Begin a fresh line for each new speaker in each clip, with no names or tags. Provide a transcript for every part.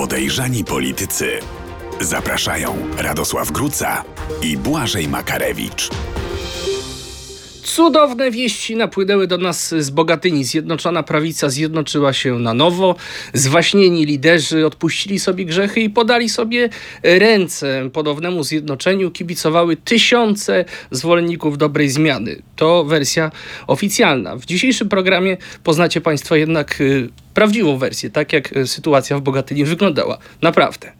Podejrzani politycy. Zapraszają Radosław Gruca i Błażej Makarewicz.
Cudowne wieści napłynęły do nas z Bogatyni. Zjednoczona prawica zjednoczyła się na nowo. Zwaśnieni liderzy odpuścili sobie grzechy i podali sobie ręce ponownemu zjednoczeniu. Kibicowały tysiące zwolenników dobrej zmiany. To wersja oficjalna. W dzisiejszym programie poznacie Państwo jednak y, prawdziwą wersję, tak jak y, sytuacja w Bogatyni wyglądała. Naprawdę.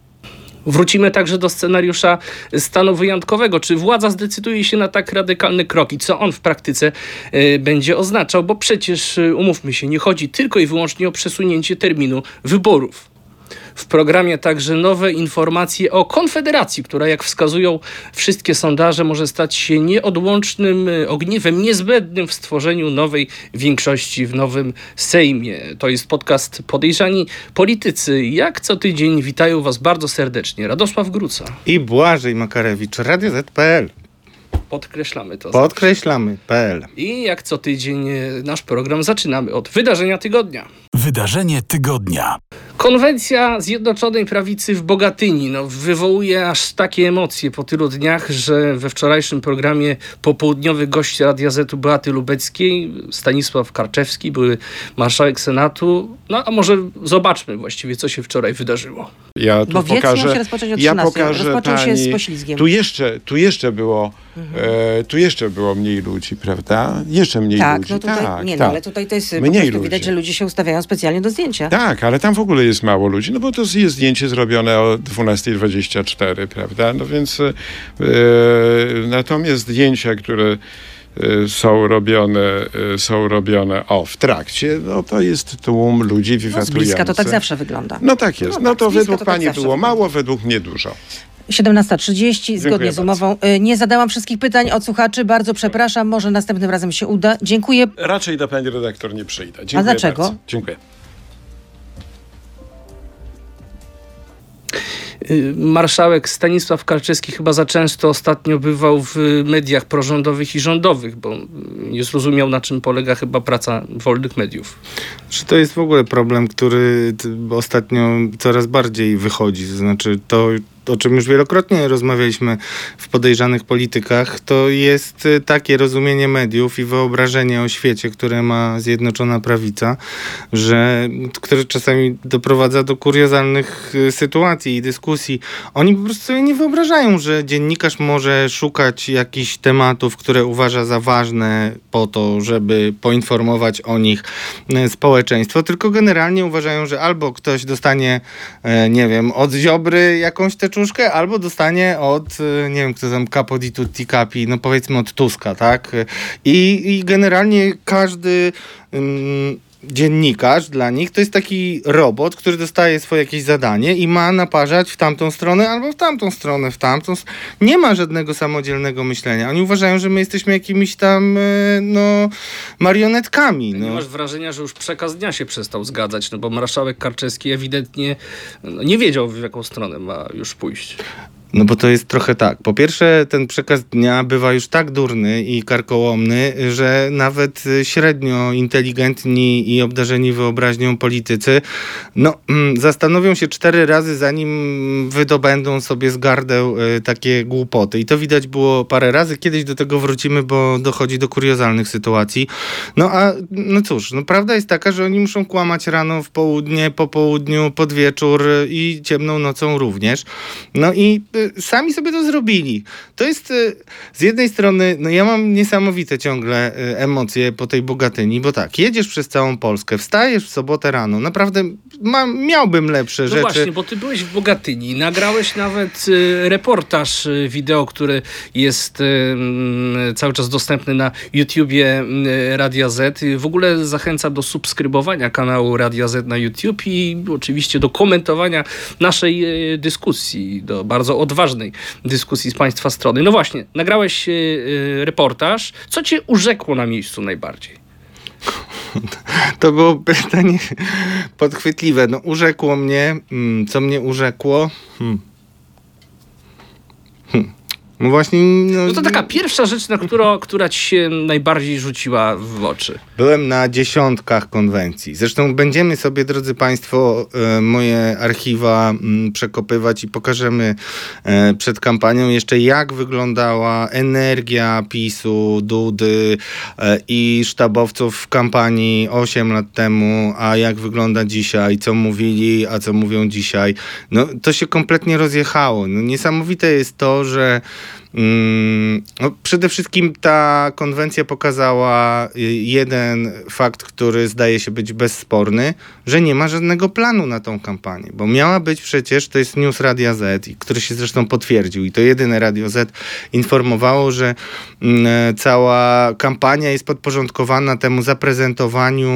Wrócimy także do scenariusza stanu wyjątkowego. Czy władza zdecyduje się na tak radykalny krok i co on w praktyce y, będzie oznaczał? Bo przecież, y, umówmy się, nie chodzi tylko i wyłącznie o przesunięcie terminu wyborów. W programie także nowe informacje o Konfederacji, która, jak wskazują wszystkie sondaże, może stać się nieodłącznym y, ogniwem niezbędnym w stworzeniu nowej większości w nowym Sejmie. To jest podcast Podejrzani Politycy. Jak co tydzień witają Was bardzo serdecznie Radosław Gruca.
I Błażej Makarewicz, Radio Z.pl.
Podkreślamy to.
Podkreślamy. PL.
I jak co tydzień y, nasz program zaczynamy od wydarzenia tygodnia.
Wydarzenie tygodnia.
Konwencja Zjednoczonej Prawicy w Bogatyni no, wywołuje aż takie emocje po tylu dniach, że we wczorajszym programie popołudniowy gość Radia Z Beaty Lubeckiej, Stanisław Karczewski, były marszałek Senatu. No a może zobaczmy właściwie, co się wczoraj wydarzyło.
Ja tu
Bo wiec miał
pokażę,
się rozpocząć o
ja
13.
pokażę
Rozpoczął się
pani,
z poślizgiem.
Tu jeszcze, tu jeszcze było, e, tu jeszcze było mniej ludzi, prawda? Jeszcze mniej
Tak,
ludzi.
no tutaj,
tak,
nie no,
tak.
ale tutaj to jest po
Mniej
prostu
ludzi.
widać, że ludzie się ustawiają specjalnie do zdjęcia.
Tak, ale tam w ogóle jest mało ludzi, no bo to jest zdjęcie zrobione o 12.24, prawda? No więc e, natomiast zdjęcia, które e, są robione, e, są robione o, w trakcie, no to jest tłum ludzi
No, z bliska to tak zawsze wygląda.
No tak jest.
No
No
tak,
to według
to tak
pani
zawsze
było
wygląda.
mało, według mnie dużo.
17.30, zgodnie z umową. Y, Nie zadałam wszystkich pytań od słuchaczy, bardzo przepraszam, może następnym razem się uda. Dziękuję.
Raczej do pani redaktor nie przyjdę. Dziękuję
dlaczego?
Bardzo. Dziękuję.
Y, Marszałek Stanisław Karczewski chyba za często ostatnio bywał w mediach prorządowych i rządowych, bo nie zrozumiał, na czym polega chyba praca wolnych mediów.
Czy to jest w ogóle problem, który ostatnio coraz bardziej wychodzi? To znaczy, to o czym już wielokrotnie rozmawialiśmy w podejrzanych politykach, to jest y, takie rozumienie mediów i wyobrażenie o świecie, które ma Zjednoczona Prawica, że, które czasami doprowadza do kuriozalnych y, sytuacji i dyskusji. Oni po prostu sobie nie wyobrażają, że dziennikarz może szukać jakichś tematów, które uważa za ważne po to, żeby poinformować o nich e, społeczeństwo, tylko generalnie uważają, że albo ktoś dostanie, e, nie wiem, od Ziobry jakąś teczuszkę, albo dostanie od, e, nie wiem, kto tam Capo tutti capi, no powiedzmy od Tuska, tak? I, i generalnie każdy... dziennikarz dla nich to jest taki robot, który dostaje swoje jakieś zadanie i ma naparzać w tamtą stronę albo w tamtą stronę, w tamtą. Nie ma żadnego samodzielnego myślenia. Oni uważają, że my jesteśmy jakimiś tam e, no, marionetkami.
Nie
No.
masz wrażenia, że już przekaz dnia się przestał zgadzać, no bo marszałek Karczewski ewidentnie no, nie wiedział, w jaką stronę ma już pójść.
No bo to jest trochę tak. Po pierwsze, ten przekaz dnia bywa już tak durny i karkołomny, że nawet średnio inteligentni i obdarzeni wyobraźnią politycy, no, mm, zastanowią się cztery razy, zanim wydobędą sobie z gardeł y, takie głupoty. I to widać było parę razy. Kiedyś do tego wrócimy, bo dochodzi do kuriozalnych sytuacji. No a, no cóż, no prawda jest taka, że oni muszą kłamać rano, w południe, po południu, pod wieczór i ciemną nocą również. No i sami sobie to zrobili. To jest y, z jednej strony, no ja mam niesamowite ciągle y, emocje po tej Bogatyni, bo tak, jedziesz przez całą Polskę, wstajesz w sobotę rano, naprawdę mam, miałbym lepsze
No
rzeczy.
właśnie, bo ty byłeś w Bogatyni, nagrałeś nawet y, reportaż wideo, który jest mm, cały czas dostępny na YouTubie Radia Z. W ogóle zachęcam do subskrybowania kanału Radia Z na YouTube i oczywiście do komentowania naszej dyskusji, do bardzo odważnej dyskusji z Państwa strony. No właśnie, nagrałeś y, y, reportaż. Co cię urzekło na miejscu najbardziej?
To było pytanie podchwytliwe. No, urzekło mnie. Mm, co mnie urzekło? Hmm. Hmm. No właśnie... No,
No to taka pierwsza rzecz, na którą, która ci się najbardziej rzuciła w oczy.
Byłem na dziesiątkach konwencji. Zresztą będziemy sobie, drodzy Państwo, e, moje archiwa mm, przekopywać i pokażemy e, przed kampanią jeszcze, jak wyglądała energia PiSu, Dudy e, i sztabowców w kampanii 8 lat temu, a jak wygląda dzisiaj, co mówili, a co mówią dzisiaj. No, to się kompletnie rozjechało. No, niesamowite jest to, że no, przede wszystkim ta konwencja pokazała y, jeden fakt, który zdaje się być bezsporny, że nie ma żadnego planu na tą kampanię, bo miała być przecież, to jest news Radia Z, który się zresztą potwierdził i to jedyne Radio Z informowało, że mm, cała kampania jest podporządkowana temu zaprezentowaniu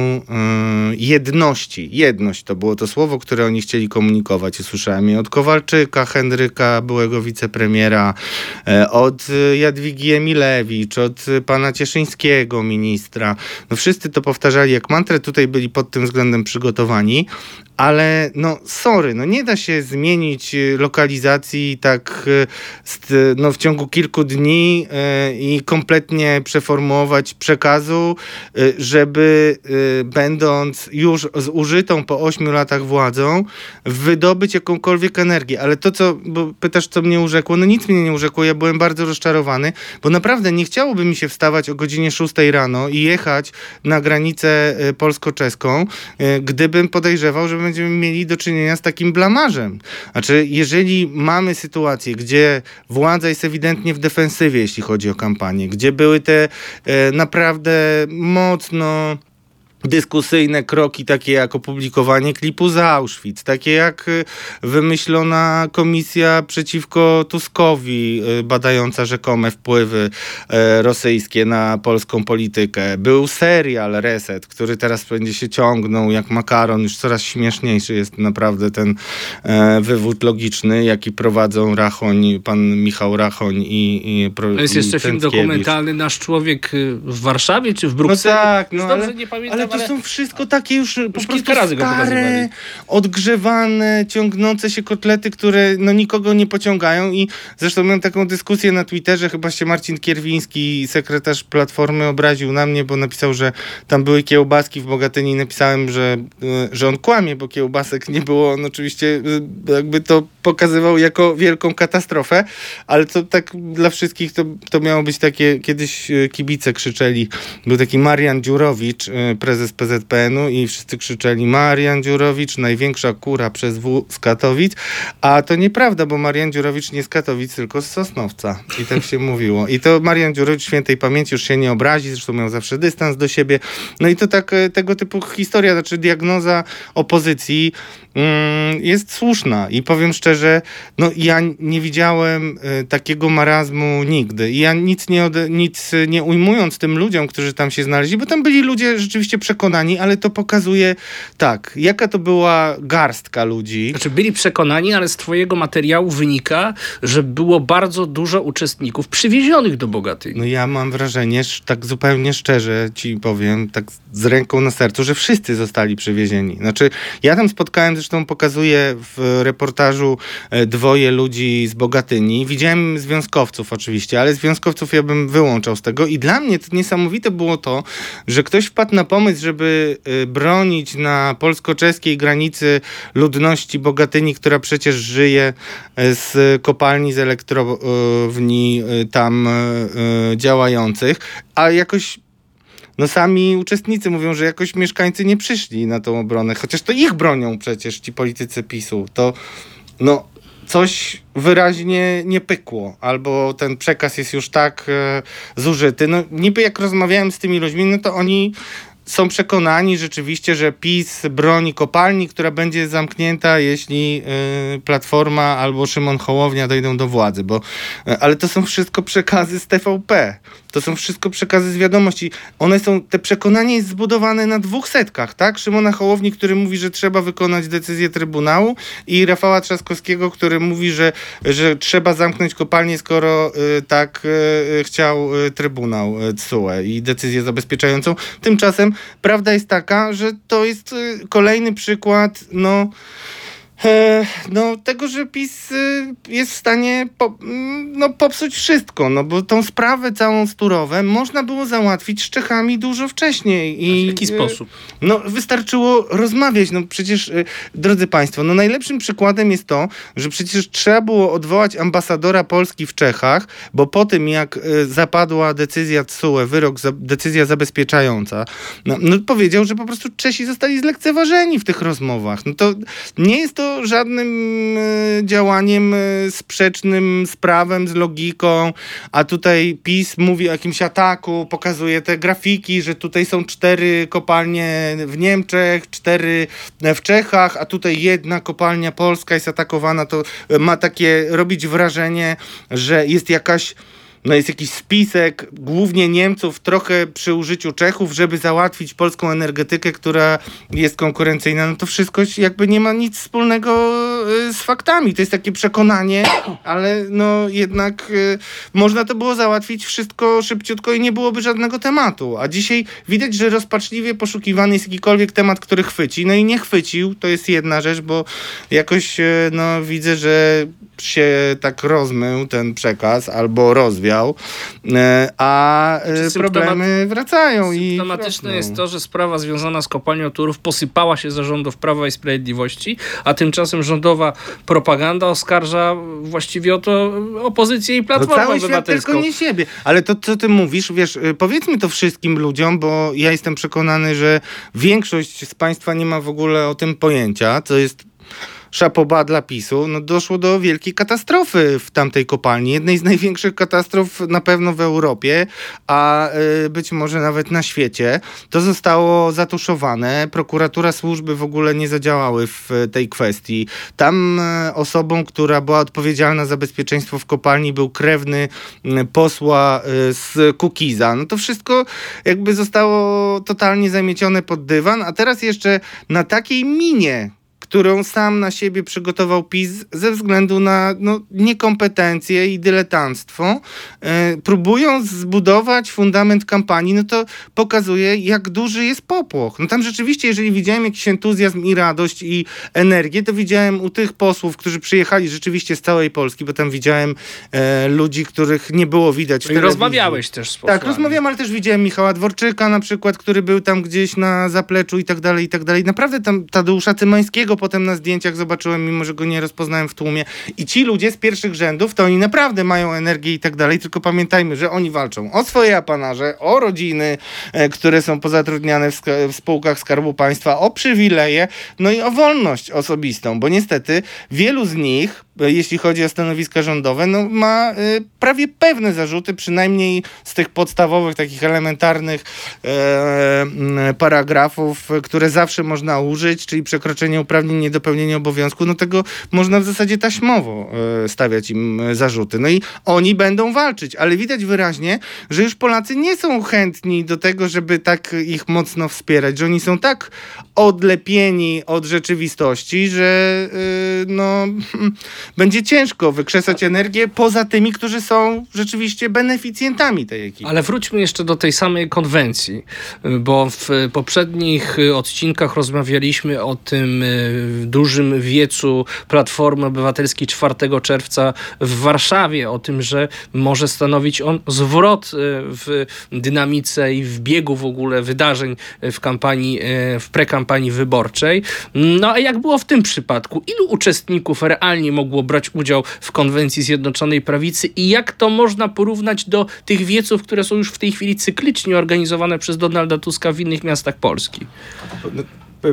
y, jedności. Jedność to było to słowo, które oni chcieli komunikować. Usłyszałem je od Kowalczyka, Henryka, byłego wicepremiera, e, od Jadwigi Emilewicz, od pana Cieszyńskiego, ministra. No wszyscy to powtarzali jak mantrę, tutaj byli pod tym względem przygotowani, ale no sorry, no nie da się zmienić y, lokalizacji tak y, no, w ciągu kilku dni y, i kompletnie przeformułować przekazu, żeby będąc już zużytą po ośmiu latach władzą, wydobyć jakąkolwiek energię. Ale to, co, bo pytasz, co mnie urzekło, no nic mnie nie urzekło, ja byłem bardzo rozczarowany, bo naprawdę nie chciałoby mi się wstawać o godzinie 6 rano i jechać na granicę polsko-czeską, gdybym podejrzewał, że będziemy mieli do czynienia z takim blamarzem. Znaczy, jeżeli mamy sytuację, gdzie władza jest ewidentnie w defensywie, jeśli chodzi o kampanię, gdzie były te e, naprawdę mocno dyskusyjne kroki, takie jak opublikowanie klipu z Auschwitz, takie jak y, wymyślona komisja przeciwko Tuskowi, y, badająca rzekome wpływy e, rosyjskie na polską politykę. Był serial Reset, który teraz będzie się ciągnął jak makaron, już coraz śmieszniejszy jest naprawdę ten e, wywód logiczny, jaki prowadzą Rachoń, pan Michał Rachoń i, i
pro, Jest jeszcze film dokumentalny Nasz Człowiek y, w Warszawie czy w Brukseli?
No tak, no,
ale, nie pamiętam,
ale to są wszystko takie już, już po
kilka razy
stare, odgrzewane, ciągnące się kotlety, które no nikogo nie pociągają i zresztą miałem taką dyskusję na Twitterze, chyba się Marcin Kierwiński, sekretarz Platformy obraził na mnie, bo napisał, że tam były kiełbaski w Bogatyni i napisałem, że, e, że on kłamie, bo kiełbasek nie było. On oczywiście e, jakby to pokazywał jako wielką katastrofę, ale to tak dla wszystkich to, to miało być takie, kiedyś e, kibice krzyczeli, był taki Marian Dziurowicz, prezes PZPN-u i wszyscy krzyczeli Marian Dziurowicz, największa kura przez W z Katowic, a to nieprawda, bo Marian Dziurowicz nie z Katowic, tylko z Sosnowca. I tak się mówiło. I to Marian Dziurowicz świętej pamięci już się nie obrazi, zresztą miał zawsze dystans do siebie. No i to tak e, tego typu historia, znaczy diagnoza opozycji mm, jest słuszna i powiem szczerze, no ja nie widziałem y, takiego marazmu nigdy. I ja nic nie, ode, nic nie ujmując tym ludziom, którzy tam się znaleźli, bo tam byli ludzie rzeczywiście przekonani, ale to pokazuje tak, jaka to była garstka ludzi.
Znaczy byli przekonani, ale z twojego materiału wynika, że było bardzo dużo uczestników przywiezionych do Bogatyni.
No ja mam wrażenie, tak zupełnie szczerze ci powiem, tak z ręką na sercu, że wszyscy zostali przywiezieni. Znaczy ja tam spotkałem, zresztą pokazuję w reportażu e, dwoje ludzi z Bogatyni. Widziałem związkowców oczywiście, ale związkowców ja bym wyłączał z tego i dla mnie to niesamowite było to, że ktoś wpadł na pomysł, żeby żeby y, bronić na polsko-czeskiej granicy ludności Bogatyni, która przecież żyje y, z kopalni, z elektrowni y, tam działających, a jakoś no sami uczestnicy mówią, że jakoś mieszkańcy nie przyszli na tą obronę, chociaż to ich bronią przecież ci politycy PiSu. To no coś wyraźnie nie pykło, albo ten przekaz jest już tak e, zużyty. No niby jak rozmawiałem z tymi ludźmi, no to oni są przekonani rzeczywiście, że PiS broni kopalni, która będzie zamknięta, jeśli y, Platforma albo Szymon Hołownia dojdą do władzy, bo, y, ale to są wszystko przekazy z TVP. To są wszystko przekazy z wiadomości. One są, te przekonanie jest zbudowane na dwóch setkach, tak? Szymona Hołowni, który mówi, że trzeba wykonać decyzję Trybunału i Rafała Trzaskowskiego, który mówi, że, że trzeba zamknąć kopalnię, skoro y, tak y, chciał y, Trybunał y, CUE i decyzję zabezpieczającą. Tymczasem prawda jest taka, że to jest y, kolejny przykład, no no, tego, że PiS y, jest w stanie po, mm, no, popsuć wszystko, no bo tą sprawę całą z Turowem można było załatwić z Czechami dużo wcześniej. I,
W jaki
y,
sposób?
No, wystarczyło rozmawiać. No przecież, y, drodzy Państwo, no najlepszym przykładem jest to, że przecież trzeba było odwołać ambasadora Polski w Czechach, bo po tym, jak zapadła decyzja TSUE, wyrok, decyzja zabezpieczająca, no, no powiedział, że po prostu Czesi zostali zlekceważeni w tych rozmowach. No to nie jest to żadnym y, działaniem y, sprzecznym z prawem, z logiką, a tutaj PiS mówi o jakimś ataku, pokazuje te grafiki, że tutaj są cztery kopalnie w Niemczech, cztery w Czechach, a tutaj jedna kopalnia polska jest atakowana, to ma takie robić wrażenie, że jest jakaś no jest jakiś spisek, głównie Niemców, trochę przy użyciu Czechów, żeby załatwić polską energetykę, która jest konkurencyjna. No to wszystko jakby nie ma nic wspólnego y, z faktami. To jest takie przekonanie, ale no jednak y, można to było załatwić wszystko szybciutko i nie byłoby żadnego tematu. A dzisiaj widać, że rozpaczliwie poszukiwany jest jakikolwiek temat, który chwyci. No i nie chwycił, to jest jedna rzecz, bo jakoś y, no widzę, że się tak rozmył ten przekaz albo rozwiał, e, a e, problemy wracają i
Symptomatyczne
rosną.
jest to, że sprawa związana z kopalnią Turów posypała się zarządów Prawa i Sprawiedliwości, a tymczasem rządowa propaganda oskarża właściwie o to opozycję i
No
Platformę
cały świat
Obywatelską.
tylko nie siebie. Ale to, co ty mówisz, wiesz, y, powiedzmy to wszystkim ludziom, bo ja jestem przekonany, że większość z państwa nie ma w ogóle o tym pojęcia, co jest szapoba dla PiSu, no doszło do wielkiej katastrofy w tamtej kopalni. Jednej z największych katastrof na pewno w Europie, a y, być może nawet na świecie. To zostało zatuszowane. Prokuratura, służby w ogóle nie zadziałały w y, tej kwestii. Tam y, osobą, która była odpowiedzialna za bezpieczeństwo w kopalni był krewny posła z Kukiza. No to wszystko jakby zostało totalnie zamiecione pod dywan, a teraz jeszcze na takiej minie którą sam na siebie przygotował PiS ze względu na no, niekompetencje i dyletanstwo, e, próbując zbudować fundament kampanii, no to pokazuje, jak duży jest popłoch. No tam rzeczywiście, jeżeli widziałem jakiś entuzjazm i radość i energię, to widziałem u tych posłów, którzy przyjechali rzeczywiście z całej Polski, bo tam widziałem e, ludzi, których nie było widać w
No I
telewizji.
rozmawiałeś też z posłami.
Tak, rozmawiam, ale też widziałem Michała Dworczyka na przykład, który był tam gdzieś na zapleczu i tak dalej, i tak dalej. Naprawdę tam Tadeusza Cymańskiego potem na zdjęciach zobaczyłem, mimo że go nie rozpoznałem w tłumie. I ci ludzie z pierwszych rzędów, to oni naprawdę mają energię i tak dalej, tylko pamiętajmy, że oni walczą o swoje apanarze, o rodziny, e, które są pozatrudniane w, w spółkach Skarbu Państwa, o przywileje, no i o wolność osobistą, bo niestety wielu z nich, e, jeśli chodzi o stanowiska rządowe, no ma e, prawie pewne zarzuty, przynajmniej z tych podstawowych, takich elementarnych m, paragrafów, które zawsze można użyć, czyli przekroczenie uprawnień, niedopełnienie obowiązku, no tego można w zasadzie taśmowo e, stawiać im e, zarzuty. No i oni będą walczyć, ale widać wyraźnie, że już Polacy nie są chętni do tego, żeby tak ich mocno wspierać, że oni są tak odlepieni od rzeczywistości, że y, no, będzie ciężko wykrzesać energię poza tymi, którzy są rzeczywiście beneficjentami tej ekipy.
Ale wróćmy jeszcze do tej samej konwencji, bo w poprzednich odcinkach rozmawialiśmy o tym y, dużym wiecu Platformy Obywatelskiej 4 czerwca w Warszawie, o tym, że może stanowić on zwrot y, w dynamice i w biegu w ogóle wydarzeń w kampanii, y, w prekampanii wyborczej. No a jak było w tym przypadku? Ilu uczestników realnie mogło brać udział w konwencji Zjednoczonej Prawicy i jak to można porównać do tych wieców, które są już w tej chwili cyklicznie organizowane przez Donalda Tuska w innych miastach Polski?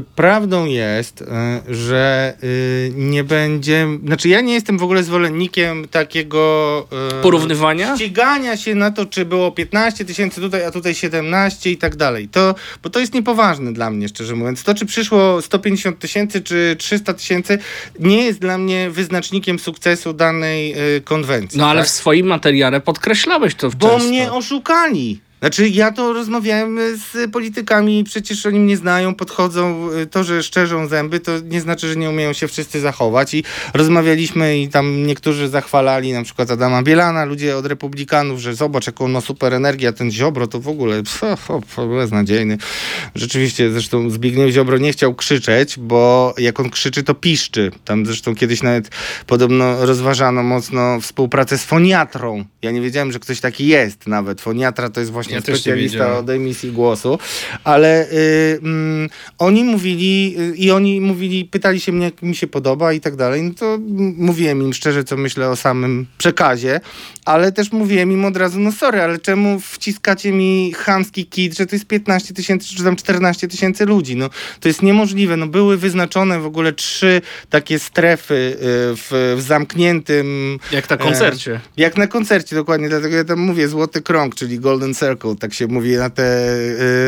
Prawdą jest, y, że y, nie będzie. Znaczy, ja nie jestem w ogóle zwolennikiem takiego. y,
Porównywania?
Ścigania się na to, czy było 15 tysięcy tutaj, a tutaj 17 i tak dalej. To, bo to jest niepoważne dla mnie, szczerze mówiąc. To, czy przyszło 150 tysięcy, czy 300 tysięcy, nie jest dla mnie wyznacznikiem sukcesu danej konwencji.
No ale
tak?
w swoim materiale podkreślałeś to
Bo
często.
mnie oszukali. Znaczy, ja to rozmawiałem z politykami, przecież oni mnie znają, podchodzą. To, że szczerzą zęby, to nie znaczy, że nie umieją się wszyscy zachować. I rozmawialiśmy i tam niektórzy zachwalali na przykład Adama Bielana, ludzie od republikanów, że zobacz, jaką ma super energię, a ten Ziobro to w ogóle beznadziejny. Rzeczywiście, zresztą Zbigniew Ziobro nie chciał krzyczeć, bo jak on krzyczy, to piszczy. Tam zresztą kiedyś nawet podobno rozważano mocno współpracę z foniatrą. Ja nie wiedziałem, że ktoś taki jest nawet. Foniatra to jest właśnie
Ja
specjalista od emisji głosu, ale y, mm, oni mówili y, i oni mówili, pytali się mnie, jak mi się podoba i tak dalej, no to mówiłem im szczerze, co myślę o samym przekazie, ale też mówiłem im od razu, no sorry, ale czemu wciskacie mi chamski kit, że to jest 15 tysięcy, czy tam 14 tysięcy ludzi, no to jest niemożliwe, no były wyznaczone w ogóle trzy takie strefy y, w, w zamkniętym
Jak na koncercie.
jak na koncercie, dokładnie, dlatego ja tam mówię Złoty Krąg, czyli Golden Circle, tak się mówi na te,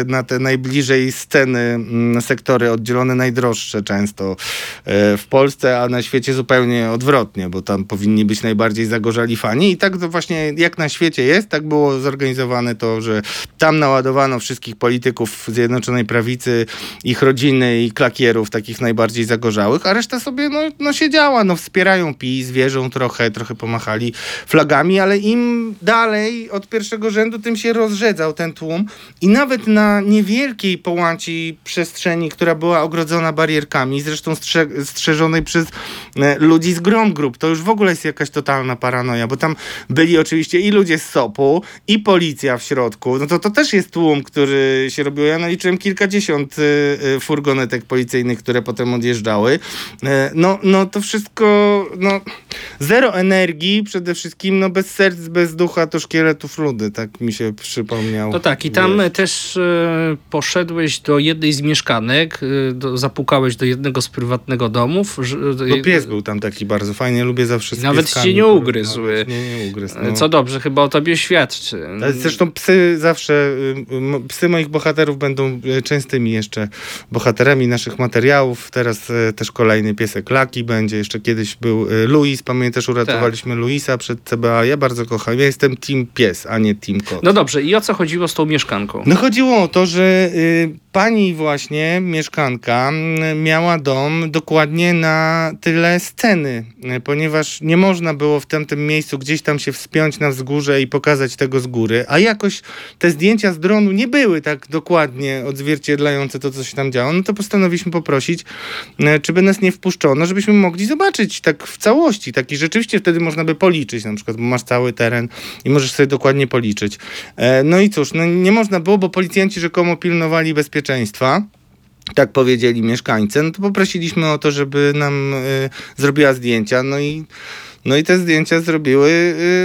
y, na te najbliżej sceny mm, sektory oddzielone najdroższe często y, w Polsce, a na świecie zupełnie odwrotnie, bo tam powinni być najbardziej zagorzali fani. I tak to właśnie jak na świecie jest, tak było zorganizowane to, że tam naładowano wszystkich polityków Zjednoczonej Prawicy, ich rodziny i klakierów takich najbardziej zagorzałych, a reszta sobie no, no siedziała, no wspierają PiS, wierzą trochę, trochę pomachali flagami, ale im dalej od pierwszego rzędu, tym się rozrzedzał ten tłum i nawet na niewielkiej połaci przestrzeni, która była ogrodzona barierkami, zresztą strze- strzeżonej przez e, ludzi z Grom Group, to już w ogóle jest jakaś totalna paranoja, bo tam byli oczywiście i ludzie z SOP-u, i policja w środku, no to to też jest tłum, który się robił. Ja naliczyłem kilkadziesiąt y, y, furgonetek policyjnych, które potem odjeżdżały. E, No, no to wszystko, no zero energii przede wszystkim, no bez serc, bez ducha to szkieletów ludy, tak mi się przypomniał.
No tak, i tam
Wiesz.
też e, poszedłeś do jednej z mieszkanek, e, do, zapukałeś do jednego z prywatnego domów. że-
Bo pies był tam taki bardzo fajny, lubię zawsze z
Nawet
pieskami
cię nie ugryzł.
porozmawiać. Nie, nie ugryzł.
e,
No.
Co dobrze, chyba o tobie świadczy.
Zresztą psy zawsze, y, psy moich bohaterów będą y, częstymi jeszcze bohaterami naszych materiałów. Teraz y, też kolejny piesek Laki będzie. Jeszcze kiedyś był Luis. Pamiętasz, uratowaliśmy Luisa przed CBA. Ja bardzo kocham. Ja jestem team pies, a nie team kot.
No dobrze, i o co chodziło z tą mieszkanką?
No chodziło o to, że y, pani właśnie, mieszkanka, miała dom dokładnie na tyle sceny, y, ponieważ nie można było w tamtym miejscu gdzieś tam się wspiąć na wzgórze i pokazać tego z góry, a jakoś te zdjęcia z dronu nie były tak dokładnie odzwierciedlające to, co się tam działo, no to postanowiliśmy poprosić, y, czy by nas nie wpuszczono, żebyśmy mogli zobaczyć tak w całości, taki rzeczywiście wtedy można by policzyć na przykład, bo masz cały teren i możesz sobie dokładnie policzyć. No i cóż, no nie można było, bo policjanci rzekomo pilnowali bezpieczeństwa. Tak powiedzieli mieszkańcy. No to poprosiliśmy o to, żeby nam y, zrobiła zdjęcia. No i, no i te zdjęcia zrobiły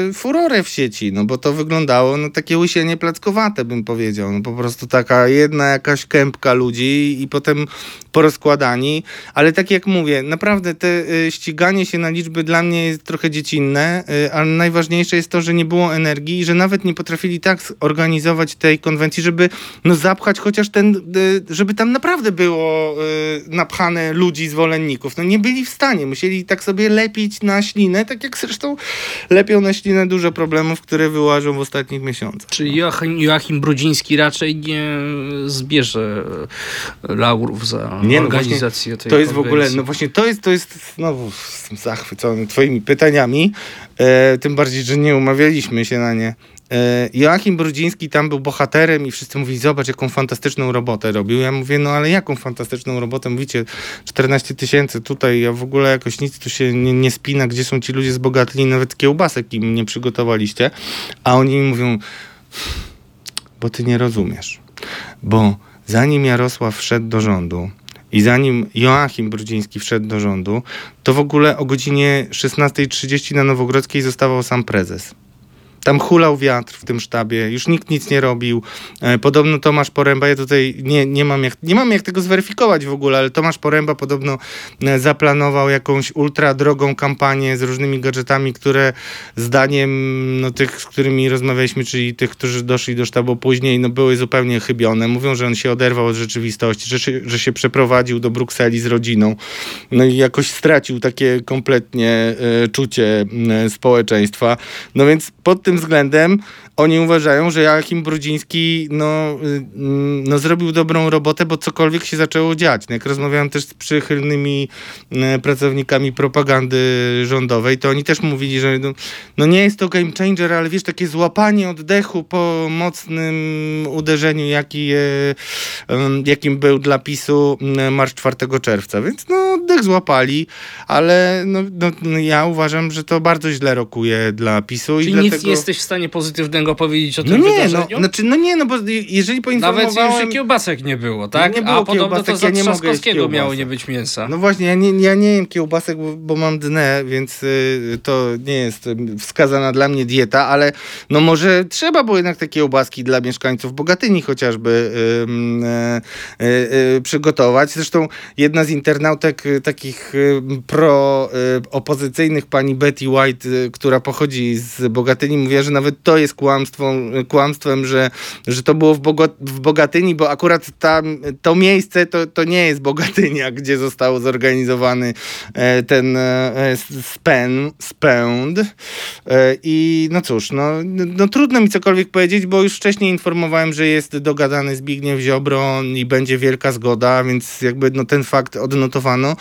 y, furorę w sieci, no bo to wyglądało no takie łysienie plackowate, bym powiedział. No po prostu taka jedna jakaś kępka ludzi i potem porozkładani. Ale tak jak mówię, naprawdę te y, ściganie się na liczby dla mnie jest trochę dziecinne, y, ale najważniejsze jest to, że nie było energii i że nawet nie potrafili tak zorganizować tej konwencji, żeby no zapchać chociaż ten, y, żeby tam naprawdę było y, napchane ludzi, zwolenników. No nie byli w stanie, musieli tak sobie lepić na ślinę, tak jak zresztą lepią na ślinę dużo problemów, które wyłażą w ostatnich miesiącach.
Czy Joachim, Joachim Brudziński raczej nie zbierze laurów za
Nie, no
organizację tej
To jest w ogóle, no właśnie to jest, to jest znowu jestem zachwycony twoimi pytaniami, e, tym bardziej, że nie umawialiśmy się na nie. E, Joachim Brudziński tam był bohaterem i wszyscy mówili, zobacz jaką fantastyczną robotę robił. Ja mówię, no ale jaką fantastyczną robotę? Mówicie 14 tysięcy tutaj, ja w ogóle jakoś nic tu się nie, nie spina, gdzie są ci ludzie zbogatli, nawet kiełbasek im nie przygotowaliście. A oni mi mówią, bo ty nie rozumiesz. Bo zanim Jarosław wszedł do rządu i zanim Joachim Brudziński wszedł do rządu, to w ogóle o godzinie 16.30 na Nowogrodzkiej zostawał sam prezes. Tam hulał wiatr w tym sztabie, już nikt nic nie robił. E, Podobno Tomasz Poręba, ja tutaj nie, nie, mam jak, nie mam jak tego zweryfikować w ogóle, ale Tomasz Poręba podobno e, zaplanował jakąś ultra drogą kampanię z różnymi gadżetami, które zdaniem no, tych, z którymi rozmawialiśmy, czyli tych, którzy doszli do sztabu później, no, były zupełnie chybione. Mówią, że on się oderwał od rzeczywistości, że się, że się przeprowadził do Brukseli z rodziną. No i jakoś stracił takie kompletnie e, czucie e, społeczeństwa. No więc pod tym względem oni uważają, że Joachim Brudziński no, y, mm, no, zrobił dobrą robotę, bo cokolwiek się zaczęło dziać. No, jak rozmawiałem też z przychylnymi e, pracownikami propagandy rządowej, to oni też mówili, że no, no nie jest to game changer, ale wiesz, takie złapanie oddechu po mocnym uderzeniu, jaki, em, jakim był dla PiSu marsz 4 czerwca. Więc no oddech złapali, ale no, no, ja uważam, że to bardzo źle rokuje dla PiSu.
Czyli
i
nic
dlatego...
nie jesteś w stanie pozytywnego powiedzieć o
No
tym
nie, no,
wydarzeniu?
znaczy, no nie, no bo jeżeli
Nawet
poinformowałem...
już kiełbasek nie było, tak?
Nie było
A podobno to
kiełbasek,
za
ja nie
Trzaskowskiego miało nie być mięsa.
No właśnie, ja nie, ja nie jem kiełbasek, bo, bo mam dnę, więc y, to nie jest y, wskazana dla mnie dieta, ale no może trzeba było jednak te kiełbaski dla mieszkańców Bogatyni chociażby y, y, y, przygotować. Zresztą jedna z internautek y, takich pro-opozycyjnych, pani Betty White, która pochodzi z Bogatyni, mówiła, że nawet to jest kłamstwo, kłamstwem, że, że to było w, w Bogatyni, bo akurat tam, to miejsce to, to nie jest Bogatynia, gdzie został zorganizowany e, ten e, spę- spęd. E, I no cóż, no, no trudno mi cokolwiek powiedzieć, bo już wcześniej informowałem, że jest dogadany Zbigniew Ziobro i będzie wielka zgoda, więc jakby no, ten fakt odnotowano.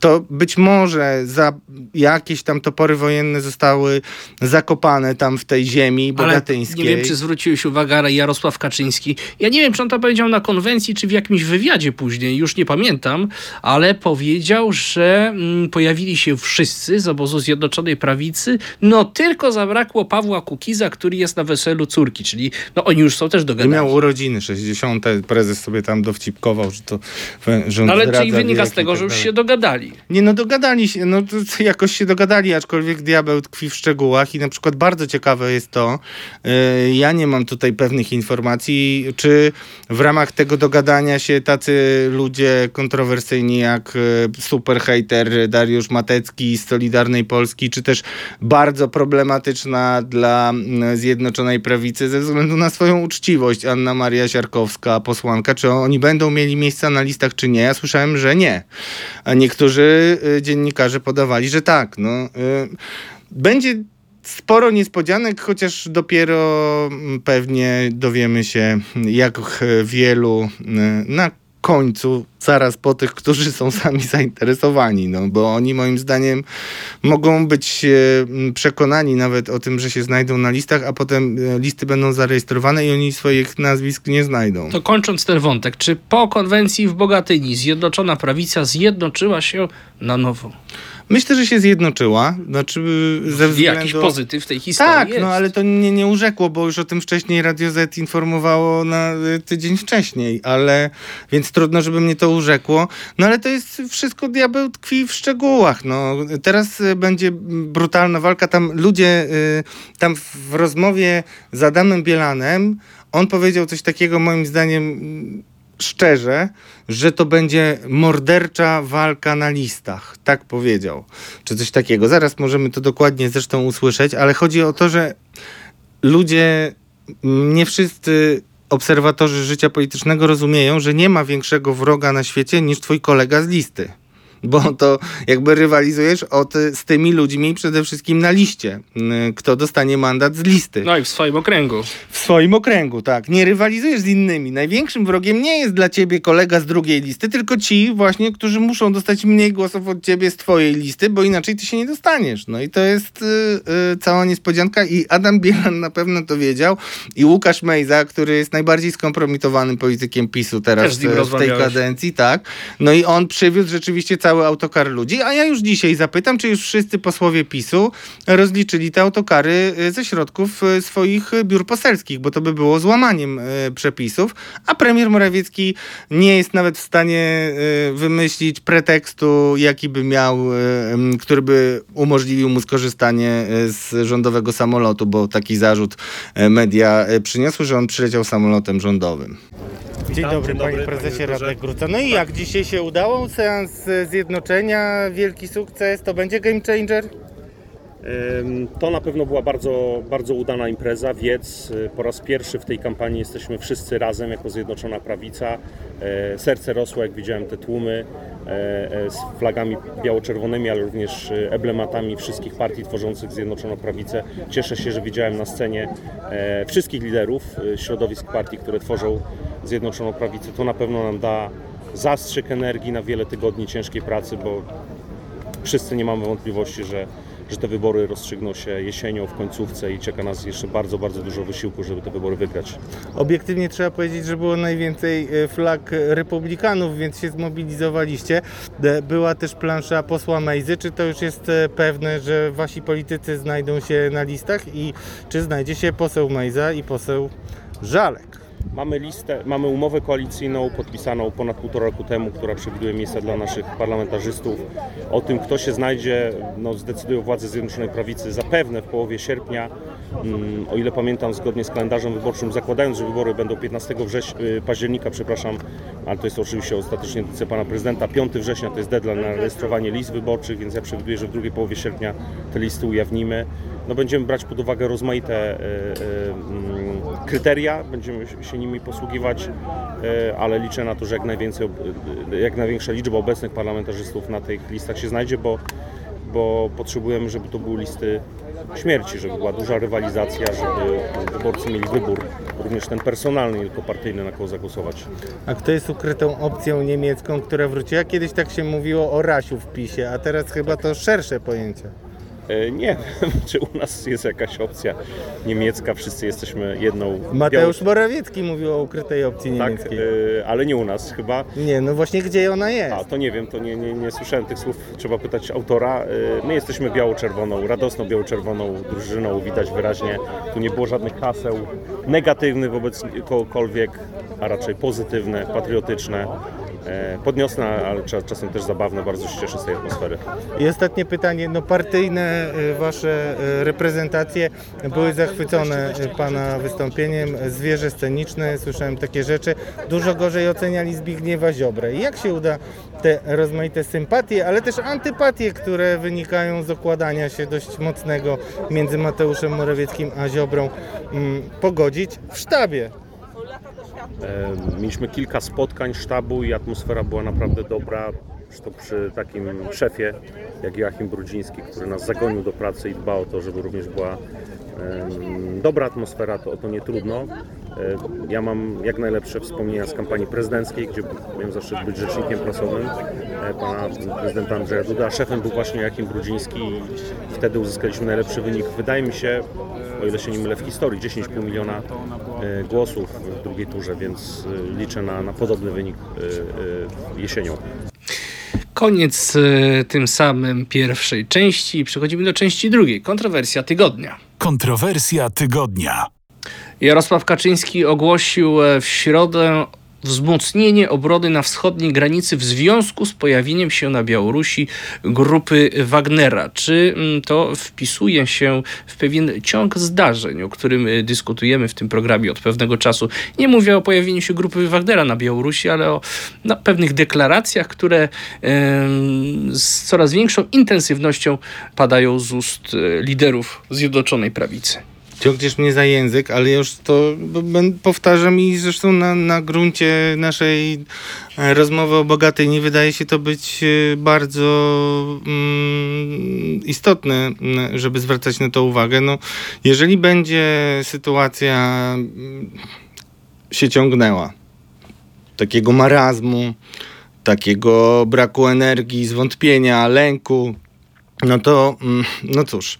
To być może za jakieś tam topory wojenne zostały zakopane tam w tej ziemi
Ale
bogatyńskiej.
nie wiem, czy zwróciłeś uwagę, ale Jarosław Kaczyński, ja nie wiem, czy on to powiedział na konwencji, czy w jakimś wywiadzie później, już nie pamiętam, ale powiedział, że mm, pojawili się wszyscy z obozu Zjednoczonej Prawicy, no tylko zabrakło Pawła Kukiza, który jest na weselu córki, czyli no oni już są też
I
dogadani.
miał urodziny 60. Prezes sobie tam dowcipkował, że to że
No ale czyli wynika z
i
tego,
tak
że już się dogadali.
Nie no, dogadali się, no jakoś się dogadali, aczkolwiek diabeł tkwi w szczegółach i na przykład bardzo ciekawe jest to, ja nie mam tutaj pewnych informacji, czy w ramach tego dogadania się tacy ludzie kontrowersyjni jak yy, super hater Dariusz Matecki z Solidarnej Polski, czy też bardzo problematyczna dla mm, Zjednoczonej Prawicy ze względu na swoją uczciwość Anna Maria Siarkowska, posłanka, czy oni będą mieli miejsca na listach, czy nie? Ja słyszałem, że nie. A niektórzy y, dziennikarze podawali, że tak. No, będzie sporo niespodzianek, chociaż dopiero mm, pewnie dowiemy się, jak y, wielu y, na końcu, zaraz po tych, którzy są sami zainteresowani, no bo oni moim zdaniem mogą być e, przekonani nawet o tym, że się znajdą na listach, a potem e, listy będą zarejestrowane i oni swoich nazwisk nie znajdą.
To kończąc ten wątek, czy po konwencji w Bogatyni Zjednoczona Prawica zjednoczyła się na nowo?
Myślę, że się zjednoczyła, znaczy ze względu...
Jakiś pozytyw w tej historii
Tak,
jest.
no ale to nie, nie urzekło, bo już o tym wcześniej Radio Z informowało na y, tydzień wcześniej, ale więc trudno, żeby mnie to urzekło. No ale to jest wszystko diabeł tkwi w szczegółach. No. Teraz y, będzie brutalna walka. Tam ludzie, y, tam w rozmowie z Adamem Bielanem, on powiedział coś takiego moim zdaniem szczerze, że to będzie mordercza walka na listach. Tak powiedział. Czy coś takiego. Zaraz możemy to dokładnie zresztą usłyszeć, ale chodzi o to, że ludzie, nie wszyscy obserwatorzy życia politycznego rozumieją, że nie ma większego wroga na świecie niż twój kolega z listy. Bo to jakby rywalizujesz od, z tymi ludźmi przede wszystkim na liście. Mm, Kto dostanie mandat z listy.
No i w swoim okręgu.
W swoim okręgu, tak. Nie rywalizujesz z innymi. Największym wrogiem nie jest dla ciebie kolega z drugiej listy, tylko ci właśnie, którzy muszą dostać mniej głosów od ciebie z twojej listy, bo inaczej ty się nie dostaniesz. No i to jest y, y, cała niespodzianka i Adam Bielan na pewno to wiedział i Łukasz Mejza, który jest najbardziej skompromitowanym politykiem PiSu teraz
nim
w, w tej kadencji, tak. No i on przywiózł rzeczywiście cały autokar ludzi, a ja już dzisiaj zapytam, czy już wszyscy posłowie PiSu rozliczyli te autokary y, ze środków y, swoich biur poselskich, bo to by było złamaniem y, przepisów, a premier Morawiecki nie jest nawet w stanie wymyślić pretekstu, jaki by miał, który by umożliwił mu skorzystanie z rządowego samolotu, bo taki zarzut media przyniosły, że on przyleciał samolotem rządowym. Dzień dobry, panie prezesie Radek Gruca. No i jak dzisiaj się udało? Seans e, zjednoczenia, wielki sukces, to będzie game changer?
To na pewno była bardzo, bardzo udana impreza. Wiedz, y, po raz pierwszy w tej kampanii jesteśmy wszyscy razem jako Zjednoczona Prawica. E, Serce rosło, jak widziałem te tłumy e, e, z flagami biało-czerwonymi, ale również e, emblematami wszystkich partii tworzących Zjednoczoną Prawicę. Cieszę się, że widziałem na scenie wszystkich liderów e, środowisk partii, które tworzą Zjednoczoną Prawicę. To na pewno nam da zastrzyk energii na wiele tygodni ciężkiej pracy, bo wszyscy nie mamy wątpliwości, że, że te wybory rozstrzygną się jesienią w końcówce i czeka nas jeszcze bardzo, bardzo dużo wysiłku, żeby te wybory wygrać.
Obiektywnie trzeba powiedzieć, że było najwięcej e, flag republikanów, więc się zmobilizowaliście. E, Była też plansza posła Mejzy. Czy to już jest e, pewne, że wasi politycy znajdą się na listach i czy znajdzie się poseł Mejza i poseł Żalek?
Mamy listę, mamy umowę koalicyjną podpisaną ponad półtora roku temu, która przewiduje miejsca dla naszych parlamentarzystów. O tym, kto się znajdzie, no, zdecydują władze Zjednoczonej Prawicy zapewne w połowie sierpnia. Mm, O ile pamiętam, zgodnie z kalendarzem wyborczym, zakładając, że wybory będą 15 września, y, października, przepraszam, ale to jest oczywiście ostatecznie decyzja pana prezydenta. 5 września to jest deadline na rejestrowanie list wyborczych, więc ja przewiduję, że w drugiej połowie sierpnia te listy ujawnimy. No, będziemy brać pod uwagę rozmaite y, y, mm, kryteria, będziemy się nimi posługiwać, y, ale liczę na to, że jak, najwięcej, y, jak największa liczba obecnych parlamentarzystów na tych listach się znajdzie, bo, bo potrzebujemy, żeby to były listy śmierci, żeby była duża rywalizacja, żeby wyborcy mieli wybór, również ten personalny, nie tylko partyjny, na kogo zagłosować.
A kto jest ukrytą opcją niemiecką, która wróciła? Kiedyś tak się mówiło o Rasiu w PiSie, a teraz chyba to szersze pojęcie.
E, Nie wiem, czy u nas jest jakaś opcja niemiecka, wszyscy jesteśmy jedną
Mateusz Morawiecki mówił o ukrytej opcji
Tak,
niemieckiej.
e, ale nie u nas chyba.
Nie, no właśnie gdzie ona jest?
A, to nie wiem, to nie, nie, nie słyszałem tych słów, trzeba pytać autora. Y, My jesteśmy biało-czerwoną, radosną biało-czerwoną drużyną, widać wyraźnie. Tu nie było żadnych haseł negatywnych wobec kogokolwiek, a raczej pozytywne, patriotyczne, e, podniosne, ale cza- czasem też zabawne. Bardzo się cieszę z tej atmosfery.
I ostatnie pytanie, no partyjne y, wasze y, reprezentacje były zachwycone pana wystąpieniem, zwierzę sceniczne, słyszałem takie rzeczy, dużo gorzej oceniali Zbigniewa Ziobrę. Jak się uda te rozmaite sympatie, ale też antypatie, które wynikają z okładania się dość mocnego między Mateuszem Morawieckim a Ziobrą mm, pogodzić w sztabie?
Mieliśmy kilka spotkań sztabu i atmosfera była naprawdę dobra. Zresztą przy takim szefie jak Joachim Brudziński, który nas zagonił do pracy i dba o to, żeby również była dobra atmosfera, to o to nie trudno. E, Ja mam jak najlepsze wspomnienia z kampanii prezydenckiej, gdzie miałem zaszczyt być rzecznikiem prasowym e, pana prezydenta Andrzeja Duda, a szefem był właśnie Joachim Brudziński i wtedy uzyskaliśmy najlepszy wynik. Wydaje mi się, o ile się nie mylę, w historii 10,5 miliona e, głosów w drugiej turze, więc liczę na, na podobny wynik jesienią.
Koniec tym samym pierwszej części. Przechodzimy do części drugiej. Kontrowersja tygodnia.
Kontrowersja tygodnia.
Jarosław Kaczyński ogłosił e, w środę wzmocnienie obrony na wschodniej granicy w związku z pojawieniem się na Białorusi grupy Wagnera. Czy mm, to wpisuje się w pewien ciąg zdarzeń, o którym y, dyskutujemy w tym programie od pewnego czasu? Nie mówię o pojawieniu się grupy Wagnera na Białorusi, ale o no, pewnych deklaracjach, które z coraz większą intensywnością padają z ust y, liderów Zjednoczonej Prawicy.
Ciągniesz mnie za język, ale już to powtarzam i zresztą na, na gruncie naszej e, rozmowy o Bogatyni wydaje się to być e, bardzo mm, istotne, m, żeby zwracać na to uwagę. No, jeżeli będzie sytuacja mm, się ciągnęła, takiego marazmu, takiego braku energii, zwątpienia, lęku, no to, mm, no cóż,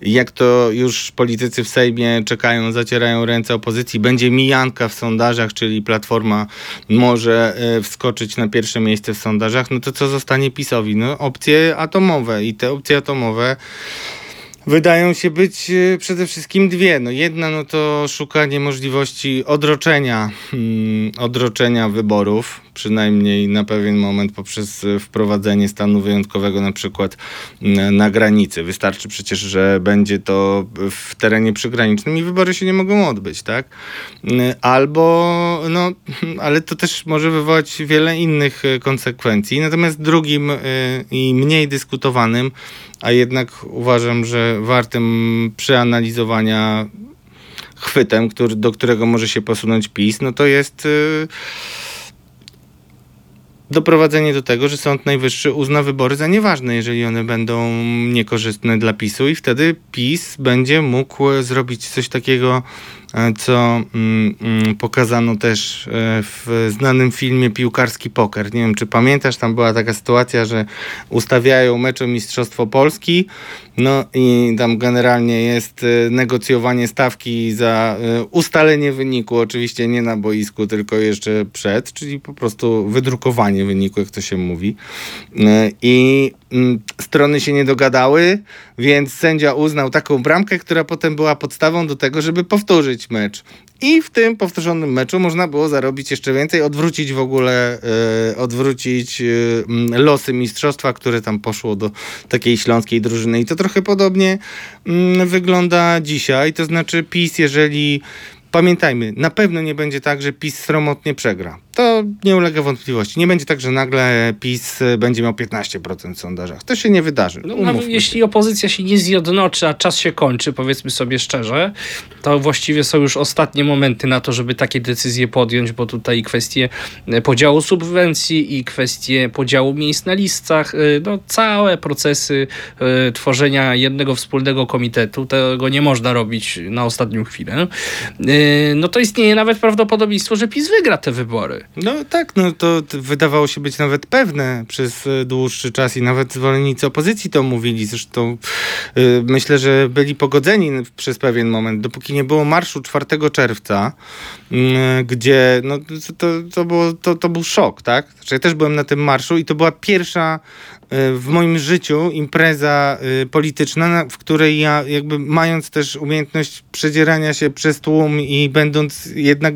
jak to już politycy w Sejmie czekają, zacierają ręce opozycji, będzie mijanka w sondażach, czyli Platforma może e, wskoczyć na pierwsze miejsce w sondażach, no to co zostanie PiSowi? No opcje atomowe i te opcje atomowe wydają się być e, przede wszystkim dwie. No jedna no to szukanie możliwości odroczenia, mm, odroczenia wyborów, przynajmniej na pewien moment poprzez e, wprowadzenie stanu wyjątkowego na przykład mm, na granicy. Wystarczy przecież, że będzie to w terenie przygranicznym i wybory się nie mogą odbyć, tak? Mm, Albo, no, ale to też może wywołać wiele innych e, konsekwencji. Natomiast drugim i mniej dyskutowanym, a jednak uważam, że wartym przeanalizowania chwytem, który, do którego może się posunąć PiS, no to jest y, doprowadzenie do tego, że Sąd Najwyższy uzna wybory za nieważne, jeżeli one będą niekorzystne dla PiSu i wtedy PiS będzie mógł zrobić coś takiego, co mm, mm, pokazano też e, w znanym filmie Piłkarski Poker. Nie wiem, czy pamiętasz, tam była taka sytuacja, że ustawiają mecz o Mistrzostwo Polski, no i tam generalnie jest e, negocjowanie stawki za ustalenie wyniku, oczywiście nie na boisku, tylko jeszcze przed, czyli po prostu wydrukowanie wyniku, jak to się mówi. I strony się nie dogadały, więc sędzia uznał taką bramkę, która potem była podstawą do tego, żeby powtórzyć mecz. I w tym powtórzonym meczu można było zarobić jeszcze więcej, odwrócić w ogóle, e, odwrócić e, losy mistrzostwa, które tam poszło do takiej śląskiej drużyny. I to trochę podobnie mm, wygląda dzisiaj. To znaczy PiS, jeżeli pamiętajmy, na pewno nie będzie tak, że PiS sromotnie przegra. To nie ulega wątpliwości. Nie będzie tak, że nagle PiS będzie miał 15% w sondażach. To się nie wydarzy.
No, no, jeśli opozycja się nie zjednoczy, a czas się kończy, powiedzmy sobie szczerze, to właściwie są już ostatnie momenty na to, żeby takie decyzje podjąć, bo tutaj kwestie podziału subwencji i kwestie podziału miejsc na listach, y, no całe procesy y, tworzenia jednego wspólnego komitetu, tego nie można robić na ostatnią chwilę. Y, no to istnieje nawet prawdopodobieństwo, że PiS wygra te wybory.
No tak, no to wydawało się być nawet pewne przez e, dłuższy czas i nawet zwolennicy opozycji to mówili. Zresztą yy, myślę, że byli pogodzeni przez pewien moment, dopóki nie było marszu 4 czerwca, yy, gdzie no, to, to, było, to, to był szok, tak? Znaczy, ja też byłem na tym marszu i to była pierwsza w moim życiu impreza y, polityczna, w której ja jakby mając też umiejętność przedzierania się przez tłum i będąc jednak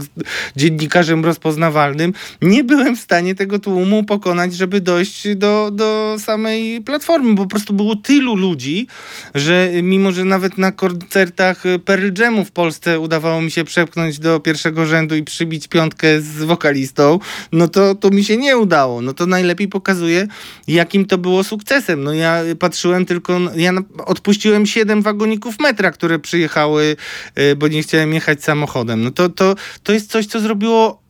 dziennikarzem rozpoznawalnym, nie byłem w stanie tego tłumu pokonać, żeby dojść do, do samej platformy. Po prostu było tylu ludzi, że mimo, że nawet na koncertach Pearl Jamu w Polsce udawało mi się przepchnąć do pierwszego rzędu i przybić piątkę z wokalistą, no to, to mi się nie udało. No to najlepiej pokazuje, jakim to było sukcesem. No ja patrzyłem tylko, ja odpuściłem siedem wagoników metra, które przyjechały, y, bo nie chciałem jechać samochodem. No to, to, to jest coś, co zrobiło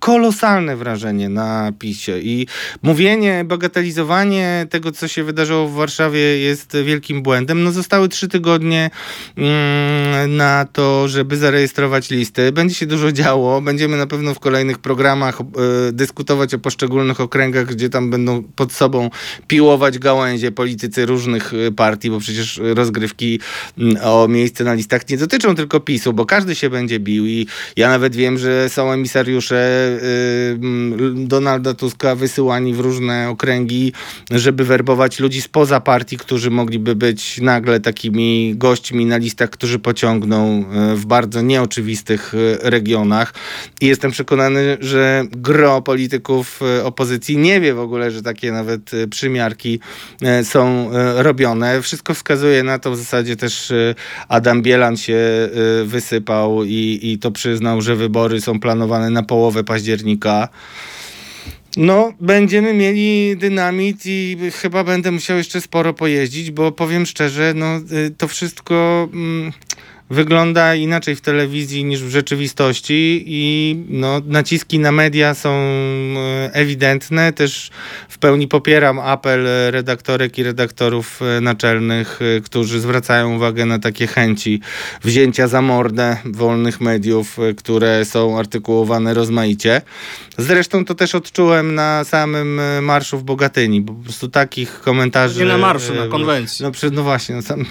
kolosalne wrażenie na PiSie i mówienie, bagatelizowanie tego, co się wydarzyło w Warszawie jest wielkim błędem. No zostały trzy tygodnie mm, na to, żeby zarejestrować listy. Będzie się dużo działo. Będziemy na pewno w kolejnych programach y, dyskutować o poszczególnych okręgach, gdzie tam będą pod sobą piłować gałęzie politycy różnych y, partii, bo przecież rozgrywki y, o miejsce na listach nie dotyczą tylko PiSu, bo każdy się będzie bił i ja nawet wiem, że są emisariusze Donalda Tuska wysyłani w różne okręgi, żeby werbować ludzi spoza partii, którzy mogliby być nagle takimi gośćmi na listach, którzy pociągną y, w bardzo nieoczywistych y, regionach. I jestem przekonany, że gro polityków opozycji nie wie w ogóle, że takie nawet przymiarki są robione. Wszystko wskazuje na to, w zasadzie też Adam Bielan się wysypał i, i to przyznał, że wybory są planowane na połowę października października. No, będziemy mieli dynamit i chyba będę musiał jeszcze sporo pojeździć, bo powiem szczerze, no y, to wszystko. Mm, wygląda inaczej w telewizji niż w rzeczywistości i no, naciski na media są e, ewidentne. Też w pełni popieram apel redaktorek i redaktorów e, naczelnych, e, którzy zwracają uwagę na takie chęci wzięcia za mordę wolnych mediów, które są artykułowane rozmaicie. Zresztą to też odczułem na samym marszu w Bogatyni, bo po prostu takich komentarzy...
Nie na marszu, na konwencji.
No, no właśnie, no,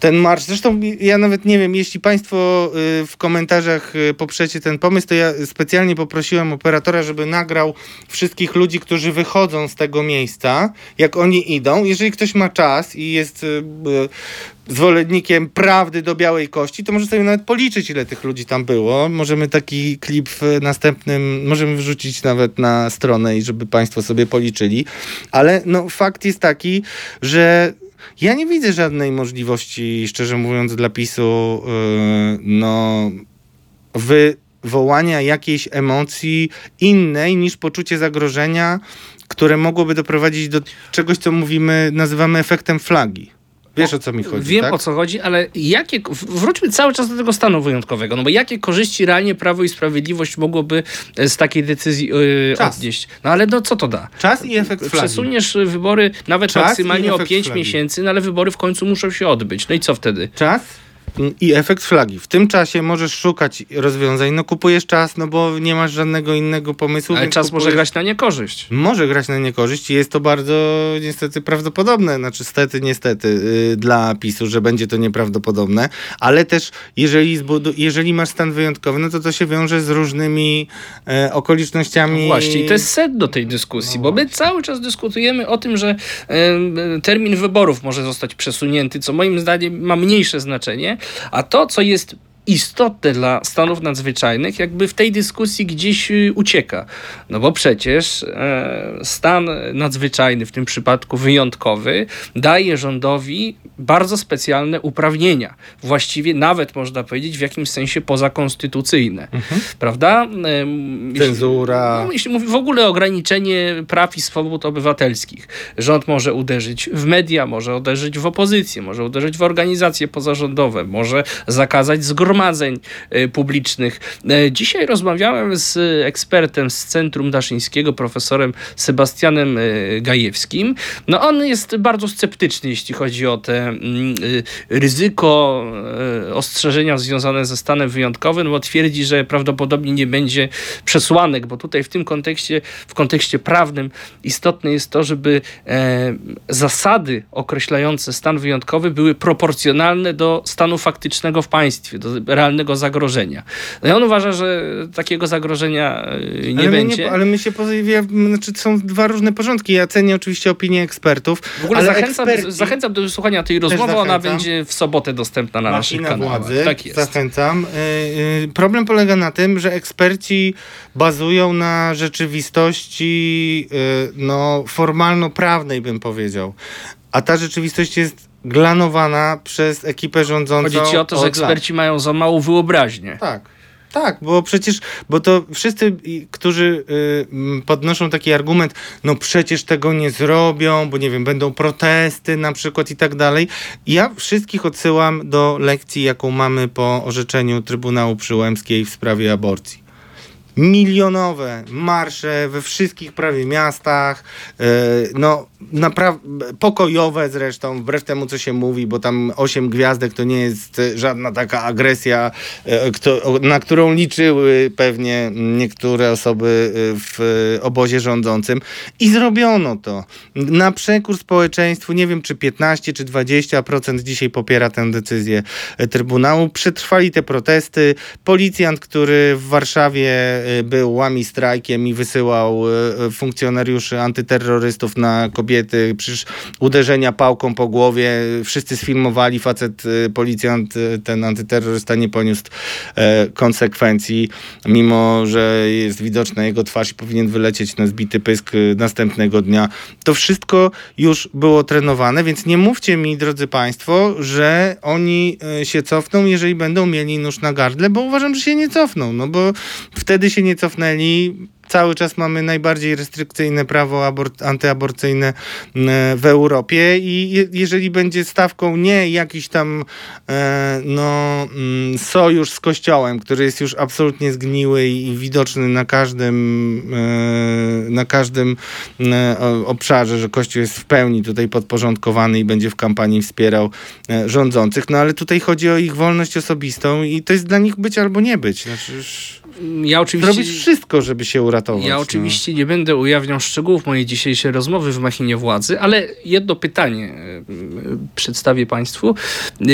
ten marsz, zresztą ja nawet nie wiem, jeśli Państwo y, w komentarzach y, poprzecie ten pomysł, to ja specjalnie poprosiłem operatora, żeby nagrał wszystkich ludzi, którzy wychodzą z tego miejsca, jak oni idą. Jeżeli ktoś ma czas i jest y, zwolennikiem prawdy do białej kości, to może sobie nawet policzyć, ile tych ludzi tam było. Możemy taki klip w następnym, możemy wrzucić nawet na stronę i żeby Państwo sobie policzyli. Ale no, fakt jest taki, że ja nie widzę żadnej możliwości, szczerze mówiąc, dla PiSu, yy, no, wywołania jakiejś emocji innej niż poczucie zagrożenia, które mogłoby doprowadzić do czegoś, co mówimy, nazywamy efektem flagi. Wiesz o co mi chodzi,
Wiem
tak?
o co chodzi, ale jakie, wróćmy cały czas do tego stanu wyjątkowego, no bo jakie korzyści realnie Prawo i Sprawiedliwość mogłoby e, z takiej decyzji yy, odnieść? No ale no co to da?
Czas i efekt flagi.
Przesuniesz y, wybory nawet
Czas
maksymalnie o
efekt
5
flagi.
miesięcy, no ale wybory w końcu muszą się odbyć. No i co wtedy?
Czas i efekt flagi. W tym czasie możesz szukać rozwiązań. No kupujesz czas, no bo nie masz żadnego innego pomysłu.
Ale czas może
kupujesz-
grać na niekorzyść.
Może grać na niekorzyść i jest to bardzo niestety prawdopodobne, znaczy stety, niestety yy, dla PiSu, że będzie to nieprawdopodobne, ale też jeżeli, zbudu- jeżeli masz stan wyjątkowy, no to to się wiąże z różnymi e, okolicznościami.
No właśnie, i to jest sedno tej dyskusji,
No
bo my cały czas dyskutujemy o tym, że termin wyborów może zostać przesunięty, co moim zdaniem ma mniejsze znaczenie, a to, co jest istotne dla stanów nadzwyczajnych, jakby w tej dyskusji gdzieś y, ucieka. No bo przecież e, stan nadzwyczajny, w tym przypadku wyjątkowy, daje rządowi bardzo specjalne uprawnienia. Właściwie nawet można powiedzieć w jakimś sensie pozakonstytucyjne. Prawda? Em, jeśli-
Cenzura.
no, jeśli mówi w ogóle ograniczenie praw i swobód obywatelskich. Rząd może uderzyć w media, może uderzyć w opozycję, może uderzyć w organizacje pozarządowe, może zakazać zgromadzeń e, publicznych. E, Dzisiaj rozmawiałem z ekspertem z Centrum Daszyńskiego, profesorem Sebastianem e, Gajewskim. No on jest bardzo sceptyczny, jeśli chodzi o te mm, ryzyko ostrzeżenia związane ze stanem wyjątkowym, bo twierdzi, że prawdopodobnie nie będzie przesłanek, bo tutaj w tym kontekście, w kontekście prawnym istotne jest to, żeby zasady określające stan wyjątkowy były proporcjonalne do stanu faktycznego w państwie, realnego zagrożenia. No i on uważa, że takiego zagrożenia e, nie
ale
będzie.
Nie, ale my się pozawia, znaczy są dwa różne porządki. Ja cenię oczywiście opinię ekspertów.
w ogóle zachęcam, zachęcam do wysłuchania tej rozmowy, ona będzie w sobotę dostępna na naszych
Machina
kanałach.
władzy,
Tak jest.
zachęcam. Y, y, Problem polega na tym, że eksperci bazują na rzeczywistości no, formalno-prawnej, bym powiedział. A ta rzeczywistość jest glanowana przez ekipę rządzącą
Chodzi ci o to, że eksperci mają za małą wyobraźnię.
Lat. Tak. Tak, bo przecież, bo to wszyscy, którzy y, podnoszą taki argument, no przecież tego nie zrobią, bo nie wiem, będą protesty na przykład i tak dalej. Ja wszystkich odsyłam do lekcji, jaką mamy po orzeczeniu Trybunału Przyłębskiej w sprawie aborcji. Milionowe marsze we wszystkich prawie miastach, e, no naprawdę pokojowe zresztą, wbrew temu co się mówi, bo tam osiem gwiazdek to nie jest żadna taka agresja, e, na którą liczyły pewnie niektóre osoby e, w obozie rządzącym i zrobiono to. Na przekór społeczeństwu, nie wiem czy 15 czy 20% dzisiaj popiera tę decyzję Trybunału. Przetrwali te protesty. Policjant, który w Warszawie był łami strajkiem i wysyłał e, funkcjonariuszy antyterrorystów na kobiety, przecież uderzenia pałką po głowie, wszyscy sfilmowali, facet, e, policjant, e, ten antyterrorysta nie poniósł konsekwencji, mimo że jest widoczna jego twarz i powinien wylecieć na zbity pysk następnego dnia. To wszystko już było trenowane, więc nie mówcie mi, drodzy Państwo, że oni się cofną, jeżeli będą mieli nóż na gardle, bo uważam, że się nie cofną, no bo wtedy się nie cofnęli. Cały czas mamy najbardziej restrykcyjne prawo abor- antyaborcyjne e, w Europie i je, jeżeli będzie stawką nie jakiś tam e, no, mm, sojusz z Kościołem, który jest już absolutnie zgniły i, widoczny na każdym, e, na każdym o- obszarze, że Kościół jest w pełni tutaj podporządkowany i będzie w kampanii wspierał e, rządzących, no ale tutaj chodzi o ich wolność osobistą i to jest dla nich być albo nie być. Znaczy, już
Ja oczywiście...
wszystko, żeby się uratować.
Ja
no.
oczywiście nie będę ujawniał szczegółów mojej dzisiejszej rozmowy w machinie władzy, ale jedno pytanie e, przedstawię Państwu. E,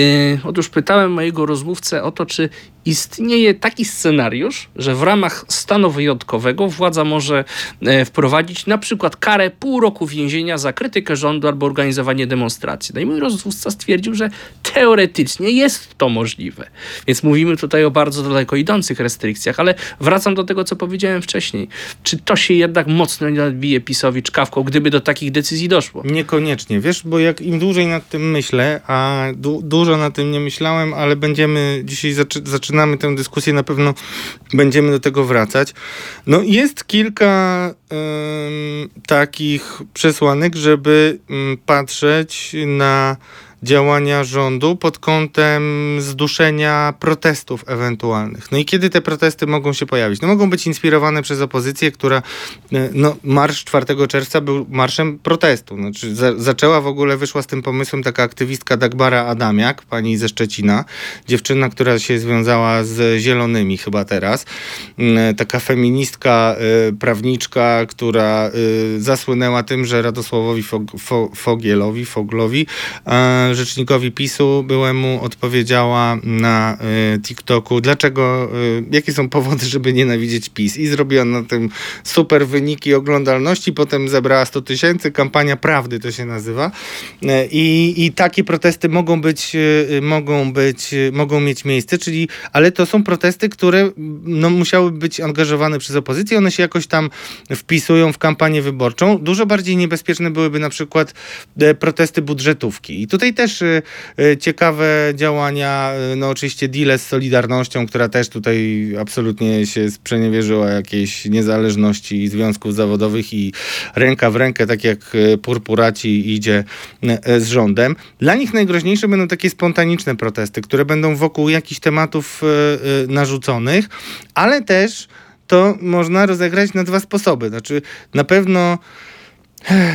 Otóż pytałem mojego rozmówcę o to, czy istnieje taki scenariusz, że w ramach stanu wyjątkowego władza może e, wprowadzić na przykład karę pół roku więzienia za krytykę rządu albo organizowanie demonstracji. No i mój rozmówca stwierdził, że teoretycznie jest to możliwe. Więc mówimy tutaj o bardzo daleko idących restrykcjach, ale wracam do tego, co powiedziałem wcześniej. Czy to się jednak mocno nie odbije PiSowi czkawką, gdyby do takich decyzji doszło?
Niekoniecznie, wiesz, bo jak im dłużej nad tym myślę, a du- dużo nad tym nie myślałem, ale będziemy, dzisiaj zaczy- zaczynamy tę dyskusję, na pewno będziemy do tego wracać. No jest kilka takich przesłanek, żeby mm, patrzeć na działania rządu pod kątem zduszenia protestów ewentualnych. No i kiedy te protesty mogą się pojawić? No mogą być inspirowane przez opozycję, która, e, no marsz 4 czerwca był marszem protestu. Znaczy za, zaczęła w ogóle, wyszła z tym pomysłem taka aktywistka Dagbara Adamiak, pani ze Szczecina, dziewczyna, która się związała z Zielonymi chyba teraz. Mm, Taka feministka, y, prawniczka, która zasłynęła tym, że Radosławowi Fog, Fo, Fogielowi, Foglowi, e, rzecznikowi PiSu byłemu odpowiedziała na y, TikToku, dlaczego, y, jakie są powody, żeby nienawidzieć PiS. I zrobiła na tym super wyniki oglądalności, potem zebrała 100 tysięcy, kampania prawdy to się nazywa. E, I, I takie protesty mogą być, y, mogą być, y, mogą mieć miejsce, czyli, ale to są protesty, które no, musiały być angażowane przez opozycję, one się jakoś tam wpisują w kampanię wyborczą. Dużo bardziej niebezpieczne byłyby na przykład e, protesty budżetówki. I tutaj też e, e, ciekawe działania, e, no oczywiście deale z Solidarnością, która też tutaj absolutnie się sprzeniewierzyła jakiejś niezależności związków zawodowych i ręka w rękę, tak jak purpuraci idzie z rządem. Dla nich najgroźniejsze będą takie spontaniczne protesty, które będą wokół jakichś tematów narzuconych, ale też to można rozegrać na dwa sposoby. Znaczy, na pewno.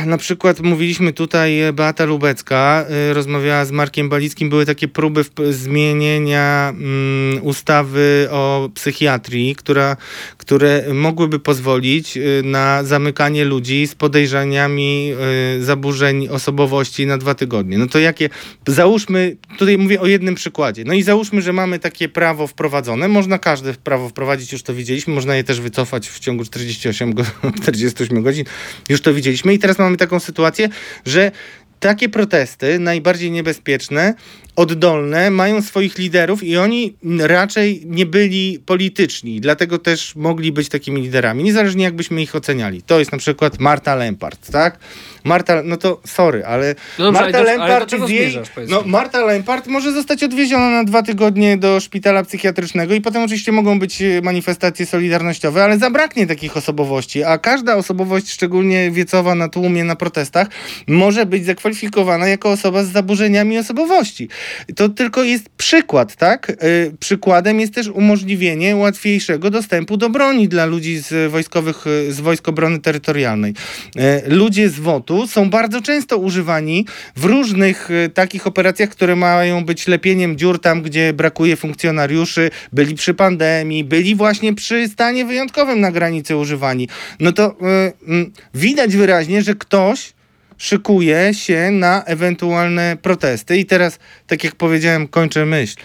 Na przykład mówiliśmy tutaj, e, Beata Lubecka y, rozmawiała z Markiem Balickim, były takie próby zmienienia mm, ustawy o psychiatrii, która, które mogłyby pozwolić y, na zamykanie ludzi z podejrzeniami zaburzeń osobowości na dwa tygodnie. No to jakie, załóżmy, tutaj mówię o jednym przykładzie, no i załóżmy, że mamy takie prawo wprowadzone, można każde prawo wprowadzić, już to widzieliśmy, można je też wycofać w ciągu 48, go, 48 godzin, już to widzieliśmy teraz mamy taką sytuację, że takie protesty, najbardziej niebezpieczne, oddolne, mają swoich liderów i oni raczej nie byli polityczni, dlatego też mogli być takimi liderami, niezależnie jakbyśmy ich oceniali. To jest na przykład Marta Lempart, tak? Marta, no to sorry, ale
No dobrze,
Marta
ale do-
Lempart jej, no? Marta Lempart może zostać odwieziona na dwa tygodnie do szpitala psychiatrycznego i potem oczywiście mogą być e, manifestacje solidarnościowe, ale zabraknie takich osobowości, a każda osobowość, szczególnie wiecowa na tłumie, na protestach, może być zakwalifikowana jako osoba z zaburzeniami osobowości. To tylko jest przykład, tak? E, Przykładem jest też umożliwienie łatwiejszego dostępu do broni dla ludzi z wojskowych, e, z Wojsk Obrony Terytorialnej. E, Ludzie z Są bardzo często używani w różnych e, takich operacjach, które mają być lepieniem dziur tam, gdzie brakuje funkcjonariuszy. Byli przy pandemii, byli właśnie przy stanie wyjątkowym na granicy używani. No to mm, widać wyraźnie, że ktoś szykuje się na ewentualne protesty. I teraz, tak jak powiedziałem, kończę myśl.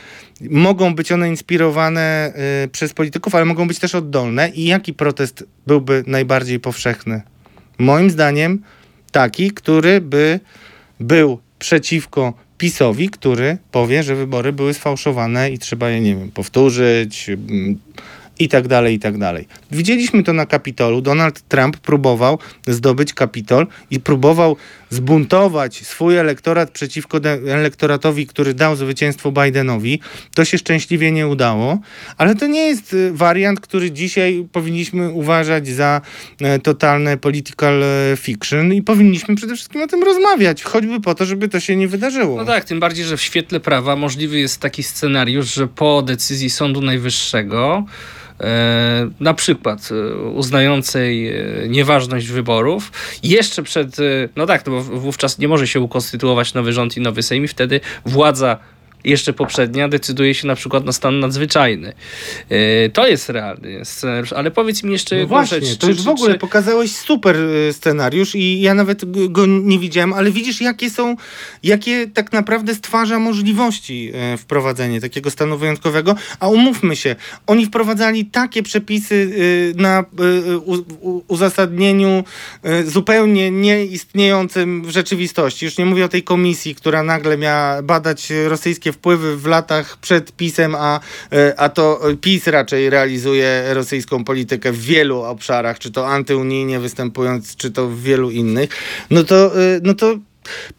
Mogą być one inspirowane y, przez polityków, ale mogą być też oddolne. I jaki protest byłby najbardziej powszechny? Moim zdaniem taki, który by był przeciwko PiSowi, który powie, że wybory były sfałszowane i trzeba je, nie wiem, powtórzyć mm, i tak dalej, i tak dalej. Widzieliśmy to na Kapitolu. Donald Trump próbował zdobyć Kapitol i próbował zbuntować swój elektorat przeciwko elektoratowi, który dał zwycięstwo Bidenowi. To się szczęśliwie nie udało, ale to nie jest y, wariant, który dzisiaj powinniśmy uważać za e, totalne political e, fiction i powinniśmy przede wszystkim o tym rozmawiać, choćby po to, żeby to się nie wydarzyło.
No tak, tym bardziej, że w świetle prawa możliwy jest taki scenariusz, że po decyzji Sądu Najwyższego, na przykład e, uznającej e, nieważność wyborów, jeszcze przed, e, no tak, no bo wówczas nie może się ukonstytuować nowy rząd i nowy Sejm i wtedy władza jeszcze poprzednia decyduje się na przykład na stan nadzwyczajny. E, To jest realny scenariusz, ale powiedz mi jeszcze
No właśnie,
rzecz.
to już w ogóle pokazałeś super y, scenariusz i ja nawet go nie widziałem, ale widzisz jakie są, jakie tak naprawdę stwarza możliwości e, wprowadzenie takiego stanu wyjątkowego, a umówmy się, oni wprowadzali takie przepisy na uzasadnieniu zupełnie nieistniejącym w rzeczywistości. Już nie mówię o tej komisji, która nagle miała badać rosyjskie wpływy w latach przed PiSem, a, e, a to PiS raczej realizuje rosyjską politykę w wielu obszarach, czy to antyunijnie występując, czy to w wielu innych. No to, e, no to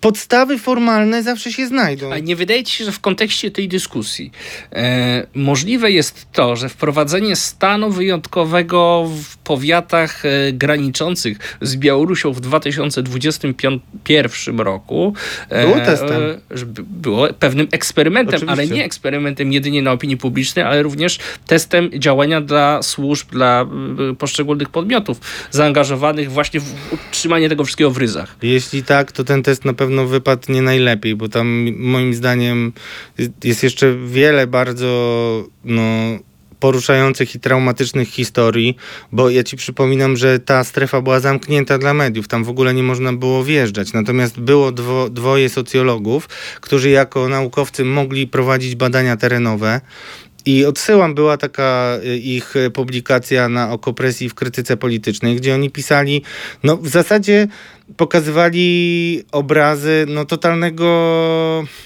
podstawy formalne zawsze się znajdą.
A nie wydaje ci się, że w kontekście tej dyskusji e, możliwe jest to, że wprowadzenie stanu wyjątkowego w powiatach e, graniczących z Białorusią w 2021 roku e,
Było testem.
e, było pewnym eksperymentem, ale
Oczywiście.
nie eksperymentem jedynie na opinii publicznej, ale również testem działania dla służb, dla poszczególnych podmiotów zaangażowanych właśnie w utrzymanie tego wszystkiego w ryzach.
Jeśli tak, to ten test na pewno wypadł nie najlepiej, bo tam moim zdaniem jest- jeszcze wiele bardzo no, poruszających i traumatycznych historii, bo ja ci przypominam, że ta strefa była zamknięta dla mediów, tam w ogóle nie można było wjeżdżać. Natomiast było dwo, dwoje socjologów, którzy jako naukowcy mogli prowadzić badania terenowe. I odsyłam, była taka y, ich y, publikacja na okopresji w krytyce politycznej, gdzie oni pisali, no w zasadzie pokazywali obrazy no, totalnego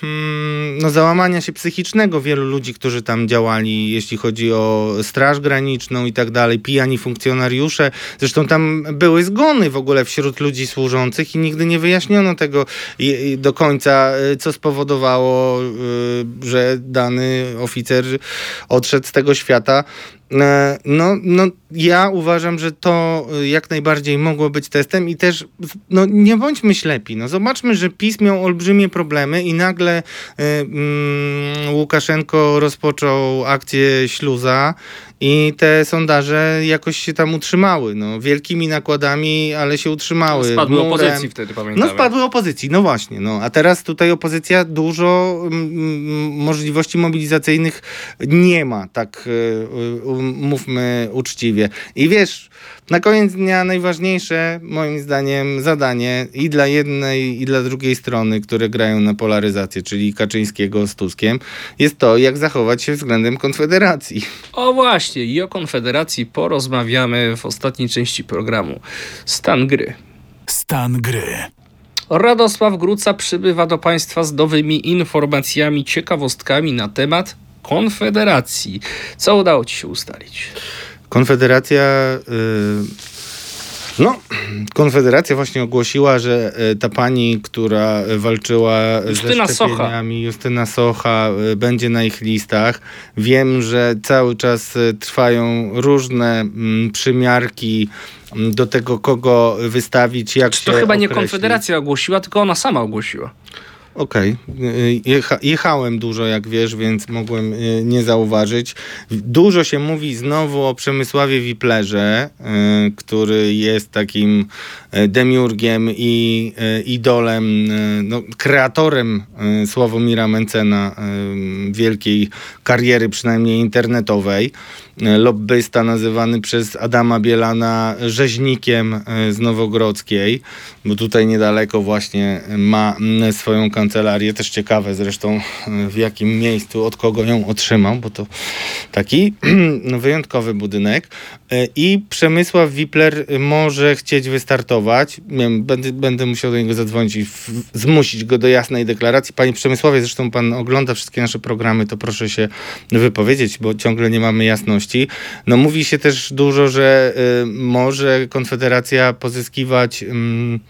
mm, no, załamania się psychicznego wielu ludzi, którzy tam działali, jeśli chodzi o Straż Graniczną i tak dalej, pijani funkcjonariusze. Zresztą tam były zgony w ogóle wśród ludzi służących i nigdy nie wyjaśniono tego do końca, y, co spowodowało, y, że dany oficer odszedł z tego świata. E, No, no, ja uważam, że to y, jak najbardziej mogło być testem i też no, nie bądźmy ślepi. No, zobaczmy, że PiS miał olbrzymie problemy i nagle y, mm, Łukaszenko rozpoczął akcję śluza i te sondaże jakoś się tam utrzymały. No, wielkimi nakładami, ale się utrzymały.
Spadły
Murem.
opozycji wtedy, pamiętamy.
No spadły opozycji, no właśnie. No. A teraz tutaj opozycja dużo mm, mm, możliwości mobilizacyjnych nie ma, tak y, y, mówmy uczciwie. I wiesz, na koniec dnia najważniejsze moim zdaniem zadanie i dla jednej i dla drugiej strony, które grają na polaryzację, czyli Kaczyńskiego z Tuskiem, jest to, jak zachować się względem Konfederacji.
O właśnie, i o Konfederacji porozmawiamy w ostatniej części programu. Stan gry.
Stan gry.
Radosław Gruca przybywa do Państwa z nowymi informacjami, ciekawostkami na temat Konfederacji. Co udało Ci się ustalić?
Konfederacja. y, No, Konfederacja właśnie ogłosiła, że y, ta pani, która walczyła
Justyna
ze
Socha.
szczepieniami, Justyna Socha, y, będzie na ich listach. Wiem, że cały czas trwają różne mm, przymiarki mm, do tego, kogo wystawić, jak
Czy to chyba nie
określić.
Konfederacja ogłosiła, tylko ona sama ogłosiła.
Okej. Y, Jecha, jechałem dużo, jak wiesz, więc mogłem y, nie zauważyć. Dużo się mówi znowu o Przemysławie Wiplerze, y, który jest takim y, demiurgiem i idolem, no, kreatorem Sławomira Mencena, wielkiej kariery, przynajmniej internetowej. Y, Lobbysta nazywany przez Adama Bielana rzeźnikiem y, z Nowogrodzkiej, bo tutaj niedaleko właśnie ma swoją kancelarię. Też ciekawe zresztą y, w jakim miejscu, od kogo ją otrzymał, bo to taki no, wyjątkowy budynek. I Przemysław Wipler może chcieć wystartować. Będę, będę musiał do niego zadzwonić i zmusić go do jasnej deklaracji. Panie Przemysławie, zresztą pan ogląda wszystkie nasze programy, to proszę się wypowiedzieć, bo ciągle nie mamy jasności. No mówi się też dużo, że y, może Konfederacja pozyskiwać ym,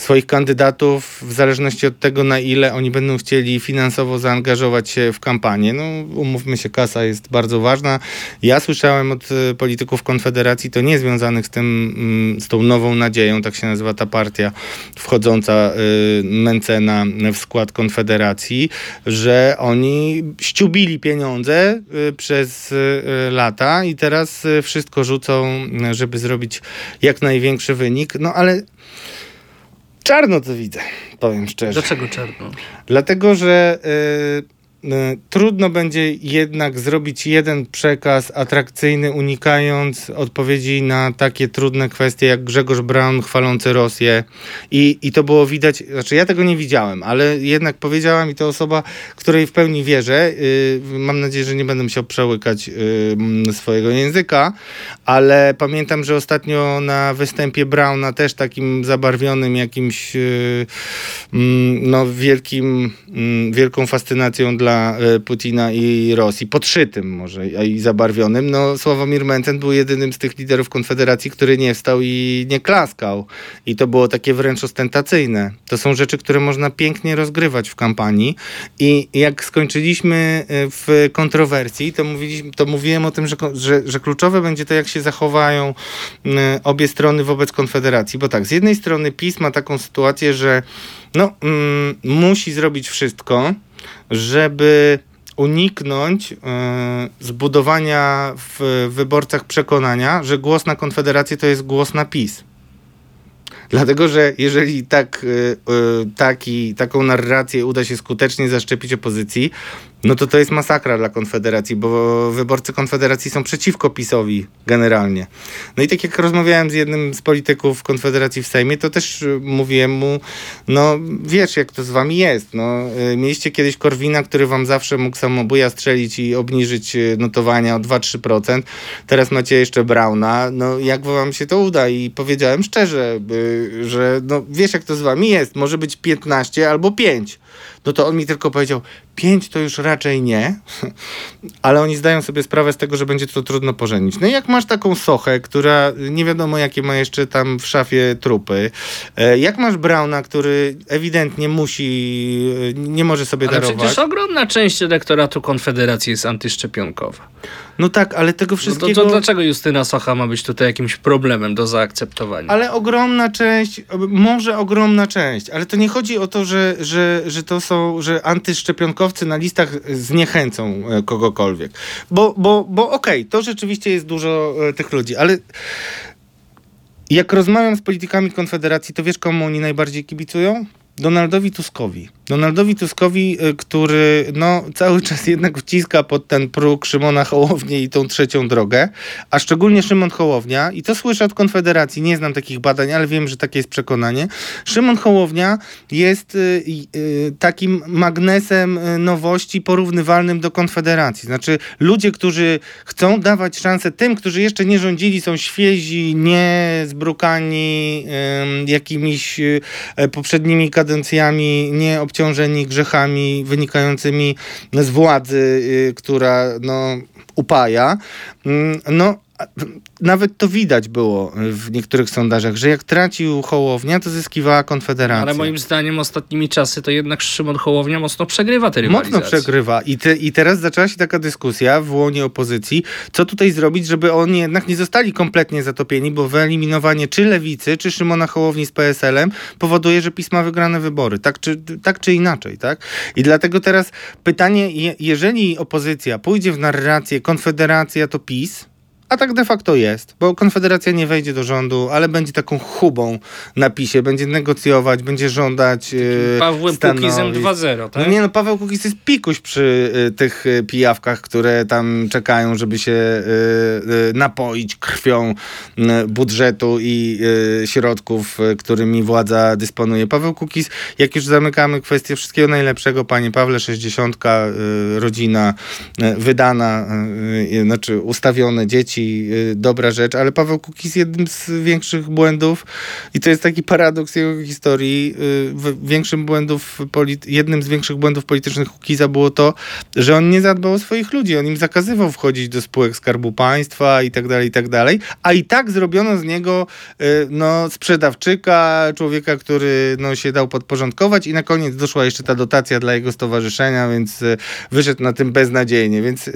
swoich kandydatów w zależności od tego, na ile oni będą chcieli finansowo zaangażować się w kampanię. No umówmy się, kasa jest bardzo ważna. Ja słyszałem od y, polityków Konfederacji, to nie związanych z tym, mm, z tą nową nadzieją, tak się nazywa ta partia wchodząca y, Mencena w skład Konfederacji, że oni ściubili pieniądze y, przez lata i teraz wszystko rzucą, żeby zrobić jak największy wynik. No ale czarno to widzę, powiem szczerze.
Dlaczego czarno?
Dlatego, że y, y, trudno będzie jednak zrobić jeden przekaz atrakcyjny, unikając odpowiedzi na takie trudne kwestie jak Grzegorz Braun chwalący Rosję. I, I to było widać, znaczy ja tego nie widziałem, ale jednak powiedziała mi to osoba, której w pełni wierzę. Y, mam nadzieję, że nie będę musiał przełykać y, m, swojego języka, ale pamiętam, że ostatnio na występie Brauna też takim zabarwionym jakimś y, mm, no, wielkim, mm, wielką fascynacją dla Kremla, e, Putina i Rosji, podszytym może i zabarwionym, no Sławomir Mencen był jedynym z tych liderów Konfederacji, który nie wstał i nie klaskał. I to było takie wręcz ostentacyjne. To są rzeczy, które można pięknie rozgrywać w kampanii i jak skończyliśmy e, w kontrowersji, to, mówiliśmy, to mówiłem o tym, że, że, że kluczowe będzie to, jak się zachowają m, obie strony wobec Konfederacji. Bo tak, z jednej strony PiS ma taką sytuację, że no, mm, musi zrobić wszystko, żeby uniknąć y, zbudowania w wyborcach przekonania, że głos na Konfederację to jest głos na PiS. Dlatego, że jeżeli tak, y, y, taki, taką narrację uda się skutecznie zaszczepić opozycji, no to to jest masakra dla Konfederacji, bo wyborcy Konfederacji są przeciwko PiSowi generalnie. No i tak jak rozmawiałem z jednym z polityków Konfederacji w Sejmie, to też y, mówiłem mu, no wiesz jak to z wami jest. No, y, mieliście kiedyś Korwina, który wam zawsze mógł samobuja strzelić i obniżyć y, notowania o 2-3%. Teraz macie jeszcze Brauna. No jak wam się to uda? I powiedziałem szczerze, że no wiesz jak to z wami jest. Może być 15 albo 5. No to on mi tylko powiedział, 5 to już raczej nie, ale oni zdają sobie sprawę z tego, że będzie to trudno pożenić. No i jak masz taką sochę, która nie wiadomo jakie ma jeszcze tam w szafie trupy, e, jak masz Brauna, który ewidentnie musi, e, nie może sobie
Ale
darować.
przecież ogromna część elektoratu Konfederacji jest antyszczepionkowa.
No tak, ale tego
No to,
wszystkiego...
to dlaczego Justyna Socha ma być tutaj jakimś problemem do zaakceptowania?
Ale ogromna część, może ogromna część, ale to nie chodzi o to, że, że, że to są, że antyszczepionkowcy na listach zniechęcą e, kogokolwiek. Bo, bo, bo okej, to rzeczywiście jest dużo e, tych ludzi, ale jak rozmawiam z politykami Konfederacji, to wiesz komu oni najbardziej kibicują? Donaldowi Tuskowi. Donaldowi Tuskowi, y, który no, cały czas jednak wciska pod ten próg Szymona Hołownię i tą trzecią drogę, a szczególnie Szymon Hołownia, i to słyszę od Konfederacji, nie znam takich badań, ale wiem, że takie jest przekonanie. Szymon Hołownia jest y, y, takim magnesem y, nowości porównywalnym do Konfederacji. Znaczy ludzie, którzy chcą dawać szansę tym, którzy jeszcze nie rządzili, są świezi, nie zbrukani ym, jakimiś y, poprzednimi kadencjami, nie obciążeni grzechami wynikającymi z władzy, y, która no, upaja. Ym, No, nawet to widać było w niektórych sondażach, że jak tracił Hołownia, to zyskiwała Konfederacja.
Ale moim zdaniem ostatnimi czasy to jednak Szymon Hołownia mocno przegrywa te rywalizacje.
Mocno przegrywa. I, te, I teraz zaczęła się taka dyskusja w łonie opozycji, co tutaj zrobić, żeby oni jednak nie zostali kompletnie zatopieni, bo wyeliminowanie czy Lewicy, czy Szymona Hołowni z PSL-em powoduje, że PiS ma wygrane wybory. Tak czy, tak czy inaczej, tak? I dlatego teraz pytanie, je, jeżeli opozycja pójdzie w narrację Konfederacja to PiS, a tak de facto jest, bo Konfederacja nie wejdzie do rządu, ale będzie taką chubą na PiSie, będzie negocjować, będzie żądać e,
Pawłem
stanowisk.
Kukizem 2-0, tak?
No nie no, Paweł Kukiz jest pikuś przy y, tych y, pijawkach, które tam czekają, żeby się y, y, napoić krwią budżetu i środków, którymi władza dysponuje. Paweł Kukiz, jak już zamykamy kwestię wszystkiego najlepszego, panie Pawle, 60, y, rodzina wydana, znaczy ustawione dzieci, y, dobra rzecz, ale Paweł Kukiz jednym z większych błędów i to jest taki paradoks jego historii, y, większym błędów jednym z większych błędów politycznych Kukiza było to, że on nie zadbał o swoich ludzi, on im zakazywał wchodzić do spółek Skarbu Państwa i tak dalej, i tak dalej, a i tak zrobiono z niego y, no, sprzedawczyka, człowieka, który no, się dał podporządkować i na koniec doszła jeszcze ta dotacja dla jego stowarzyszenia, więc wyszedł na tym beznadziejnie, więc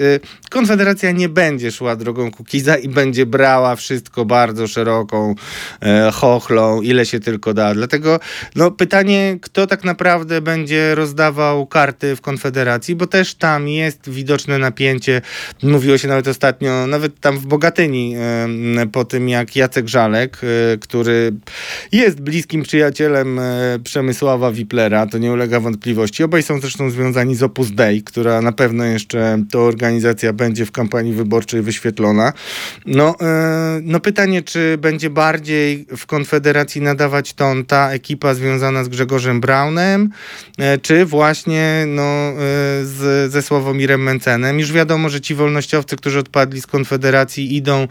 Konfederacja nie będzie szła drogą Kukiza i będzie brała wszystko bardzo szeroką e, chochlą, ile się tylko da. Dlatego no, pytanie, kto tak naprawdę będzie rozdawał karty w Konfederacji, bo też tam jest widoczne napięcie. Mówiło się nawet ostatnio, nawet tam w Bogatyni, e, po tym jak Jacek Żalek, e, który jest bliskim przyjacielem e, Przemysława Wiplera, to nie ulega wątpliwości. Obaj są zresztą związani z Opus Dei, która na pewno jeszcze to organizacja będzie w kampanii wyborczej wyświetlona. No, e, no pytanie, czy będzie bardziej w Konfederacji nadawać ton ta ekipa związana z Grzegorzem Braunem, e, czy właśnie no, e, z, ze Sławomirem Mencenem. Już wiadomo, że ci wolnościowcy, którzy odpadli z Konfederacji idą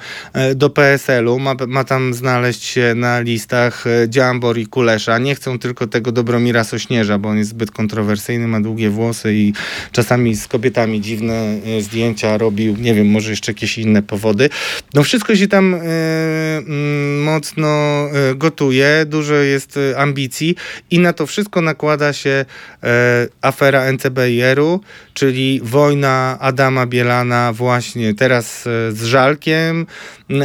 do PSL-u. Ma, ma tam znaleźć się na listach Dziambor i Kulesza. Nie chcą tylko tego Dobromira Sośnierza, bo on jest zbyt kontrowersyjny, ma długie włosy i czasami z kobietami dziwne zdjęcia robił. Nie wiem, może jeszcze jakieś inne powody. No wszystko się tam e, mm, mocno e, gotuje, dużo jest e, ambicji i na to wszystko nakłada się afera NCBR-u, czyli wojna Adama Bielana właśnie teraz z Żalkiem,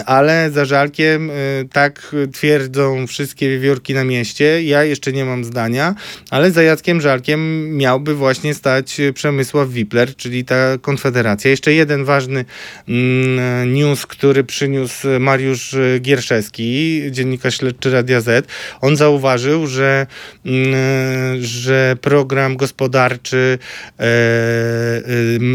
ale za Żalkiem tak twierdzą wszystkie wiewiórki na mieście. Ja jeszcze nie mam zdania, ale za Jackiem Żalkiem miałby właśnie stać Przemysław Wipler, czyli ta konfederacja. Jeszcze jeden ważny mm, news, który przyniósł Mariusz e, Gierszewski, dziennikarz śledczy Radia Z. On zauważył, że, mm, że program gospodarczy e,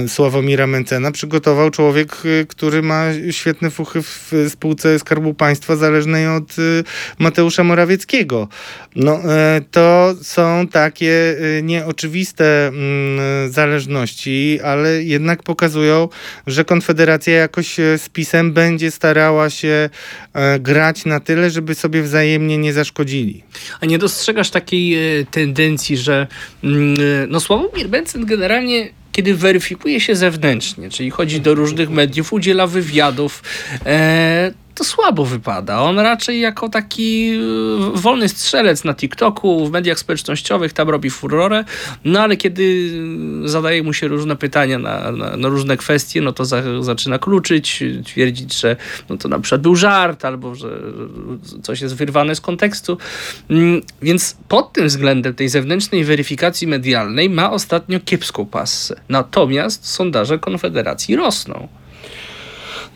e, Sławomira Mencena przygotował człowiek, e, który ma świetne fuchy w spółce Skarbu Państwa zależnej od e, Mateusza Morawieckiego. No, e, to są takie e, nieoczywiste mm, zależności, ale jednak pokazują, że Konfederacja jakoś e, z PiSem będzie starała się e, grać na tyle, żeby sobie wzajemnie nie zaszkodzili.
A nie dostrzegasz takiej e, tendencji, że mm, e, no Sławomir Mencen generalnie kiedy weryfikuje się zewnętrznie, czyli chodzi do różnych mediów, udziela wywiadów, to słabo wypada. On raczej jako taki e, wolny strzelec na TikToku, w mediach społecznościowych tam robi furorę, no ale kiedy zadaje mu się różne pytania na, na, na różne kwestie, no to za, zaczyna kluczyć, twierdzić, że no to na przykład był żart, albo że coś jest wyrwane z kontekstu. Mm, Więc pod tym względem tej zewnętrznej weryfikacji medialnej ma ostatnio kiepską passę. Natomiast sondaże Konfederacji rosną.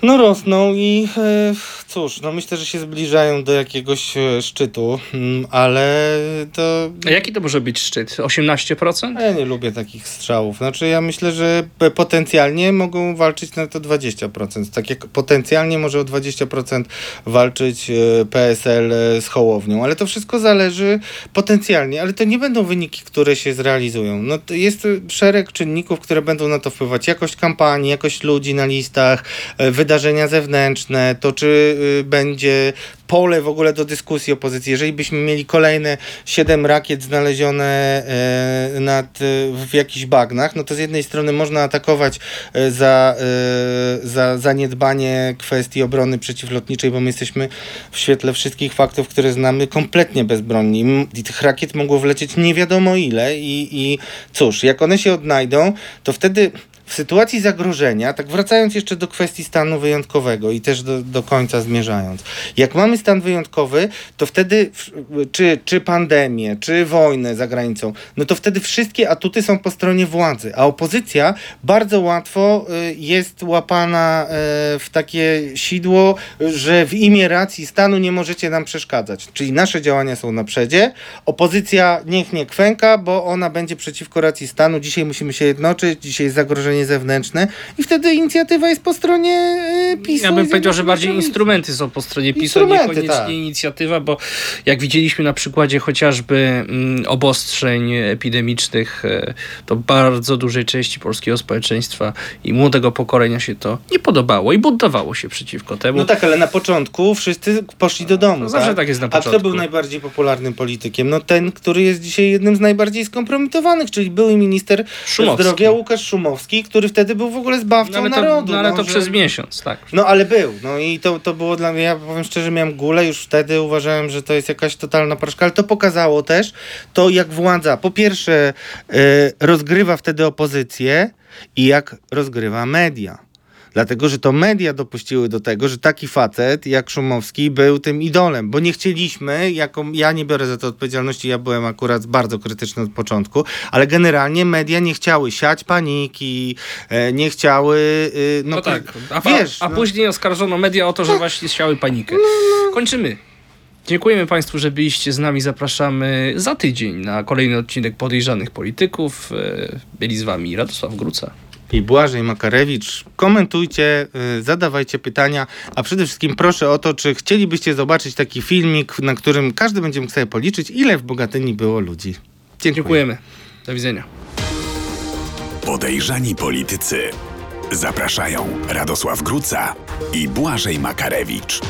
No rosną i e, cóż, no myślę, że się zbliżają do jakiegoś e, szczytu, mm, ale to...
A jaki to może być szczyt? 18%?
Ja nie lubię takich strzałów. Znaczy ja myślę, że potencjalnie mogą walczyć na to 20%. Tak jak potencjalnie może o 20% walczyć e, PSL z Hołownią, ale to wszystko zależy potencjalnie, ale to nie będą wyniki, które się zrealizują. No to jest szereg czynników, które będą na to wpływać. Jakość kampanii, jakość ludzi na listach, e, wydarzenia zewnętrzne, to czy y, będzie pole w ogóle do dyskusji opozycji. Jeżeli byśmy mieli kolejne siedem rakiet znalezione e, nad, e, w jakichś bagnach, no to z jednej strony można atakować e, za, za zaniedbanie kwestii obrony przeciwlotniczej, bo my jesteśmy w świetle wszystkich faktów, które znamy, kompletnie bezbronni. I tych rakiet mogło wlecieć nie wiadomo ile i, i cóż, jak one się odnajdą, to wtedy w sytuacji zagrożenia, tak wracając jeszcze do kwestii stanu wyjątkowego i też do, do końca zmierzając, jak mamy stan wyjątkowy, to wtedy czy, czy pandemię, czy wojnę za granicą, no to wtedy wszystkie atuty są po stronie władzy, a opozycja bardzo łatwo y, jest łapana y, w takie sidło, że w imię racji stanu nie możecie nam przeszkadzać. Czyli nasze działania są na przedzie, opozycja niech nie kwęka, bo ona będzie przeciwko racji stanu. Dzisiaj musimy się jednoczyć, dzisiaj jest zagrożenie zewnętrzne i wtedy inicjatywa jest po stronie y, PiSu.
Ja bym powiedział, że bardziej instrumenty są po stronie PiSu, niekoniecznie
tak.
inicjatywa, bo jak widzieliśmy na przykładzie chociażby mm, obostrzeń epidemicznych, e, to bardzo dużej części polskiego społeczeństwa i młodego pokolenia się to nie podobało i buntowało się przeciwko temu.
No tak, ale na początku wszyscy poszli do domu.
No zawsze tak jest na
A kto
początku.
był najbardziej popularnym politykiem? No ten, który jest dzisiaj jednym z najbardziej skompromitowanych, czyli były minister
Szumowski.
zdrowia Łukasz Szumowski, który wtedy był w ogóle zbawcą
no to,
narodu.
no, ale to
że-
przez miesiąc, tak.
No ale był. No i to, to było dla mnie, ja powiem szczerze, miałem gulę już wtedy, uważałem, że to jest jakaś totalna porażka, ale to pokazało też to, jak władza po pierwsze e, rozgrywa wtedy opozycję i jak rozgrywa media. Dlatego, że to media dopuściły do tego, że taki facet jak Szumowski był tym idolem, bo nie chcieliśmy, jako, ja nie biorę za to odpowiedzialności, ja byłem akurat bardzo krytyczny od początku, ale generalnie media nie chciały siać paniki, e, nie chciały... y,
No,
no,
tak. A,
wiesz,
a
no.
później oskarżono media o to, że właśnie siały panikę. Kończymy. Dziękujemy Państwu, że byliście z nami. Zapraszamy za tydzień na kolejny odcinek Podejrzanych Polityków. E, Byli z Wami Radosław Gruca.
I Błażej Makarewicz. Komentujcie, y, zadawajcie pytania, a przede wszystkim proszę o to, czy chcielibyście zobaczyć taki filmik, na którym każdy będzie mógł sobie policzyć, ile w Bogatyni było ludzi. Dziękuję.
Dziękujemy. Do widzenia.
Podejrzani politycy. Zapraszają Radosław Gruca i Błażej Makarewicz.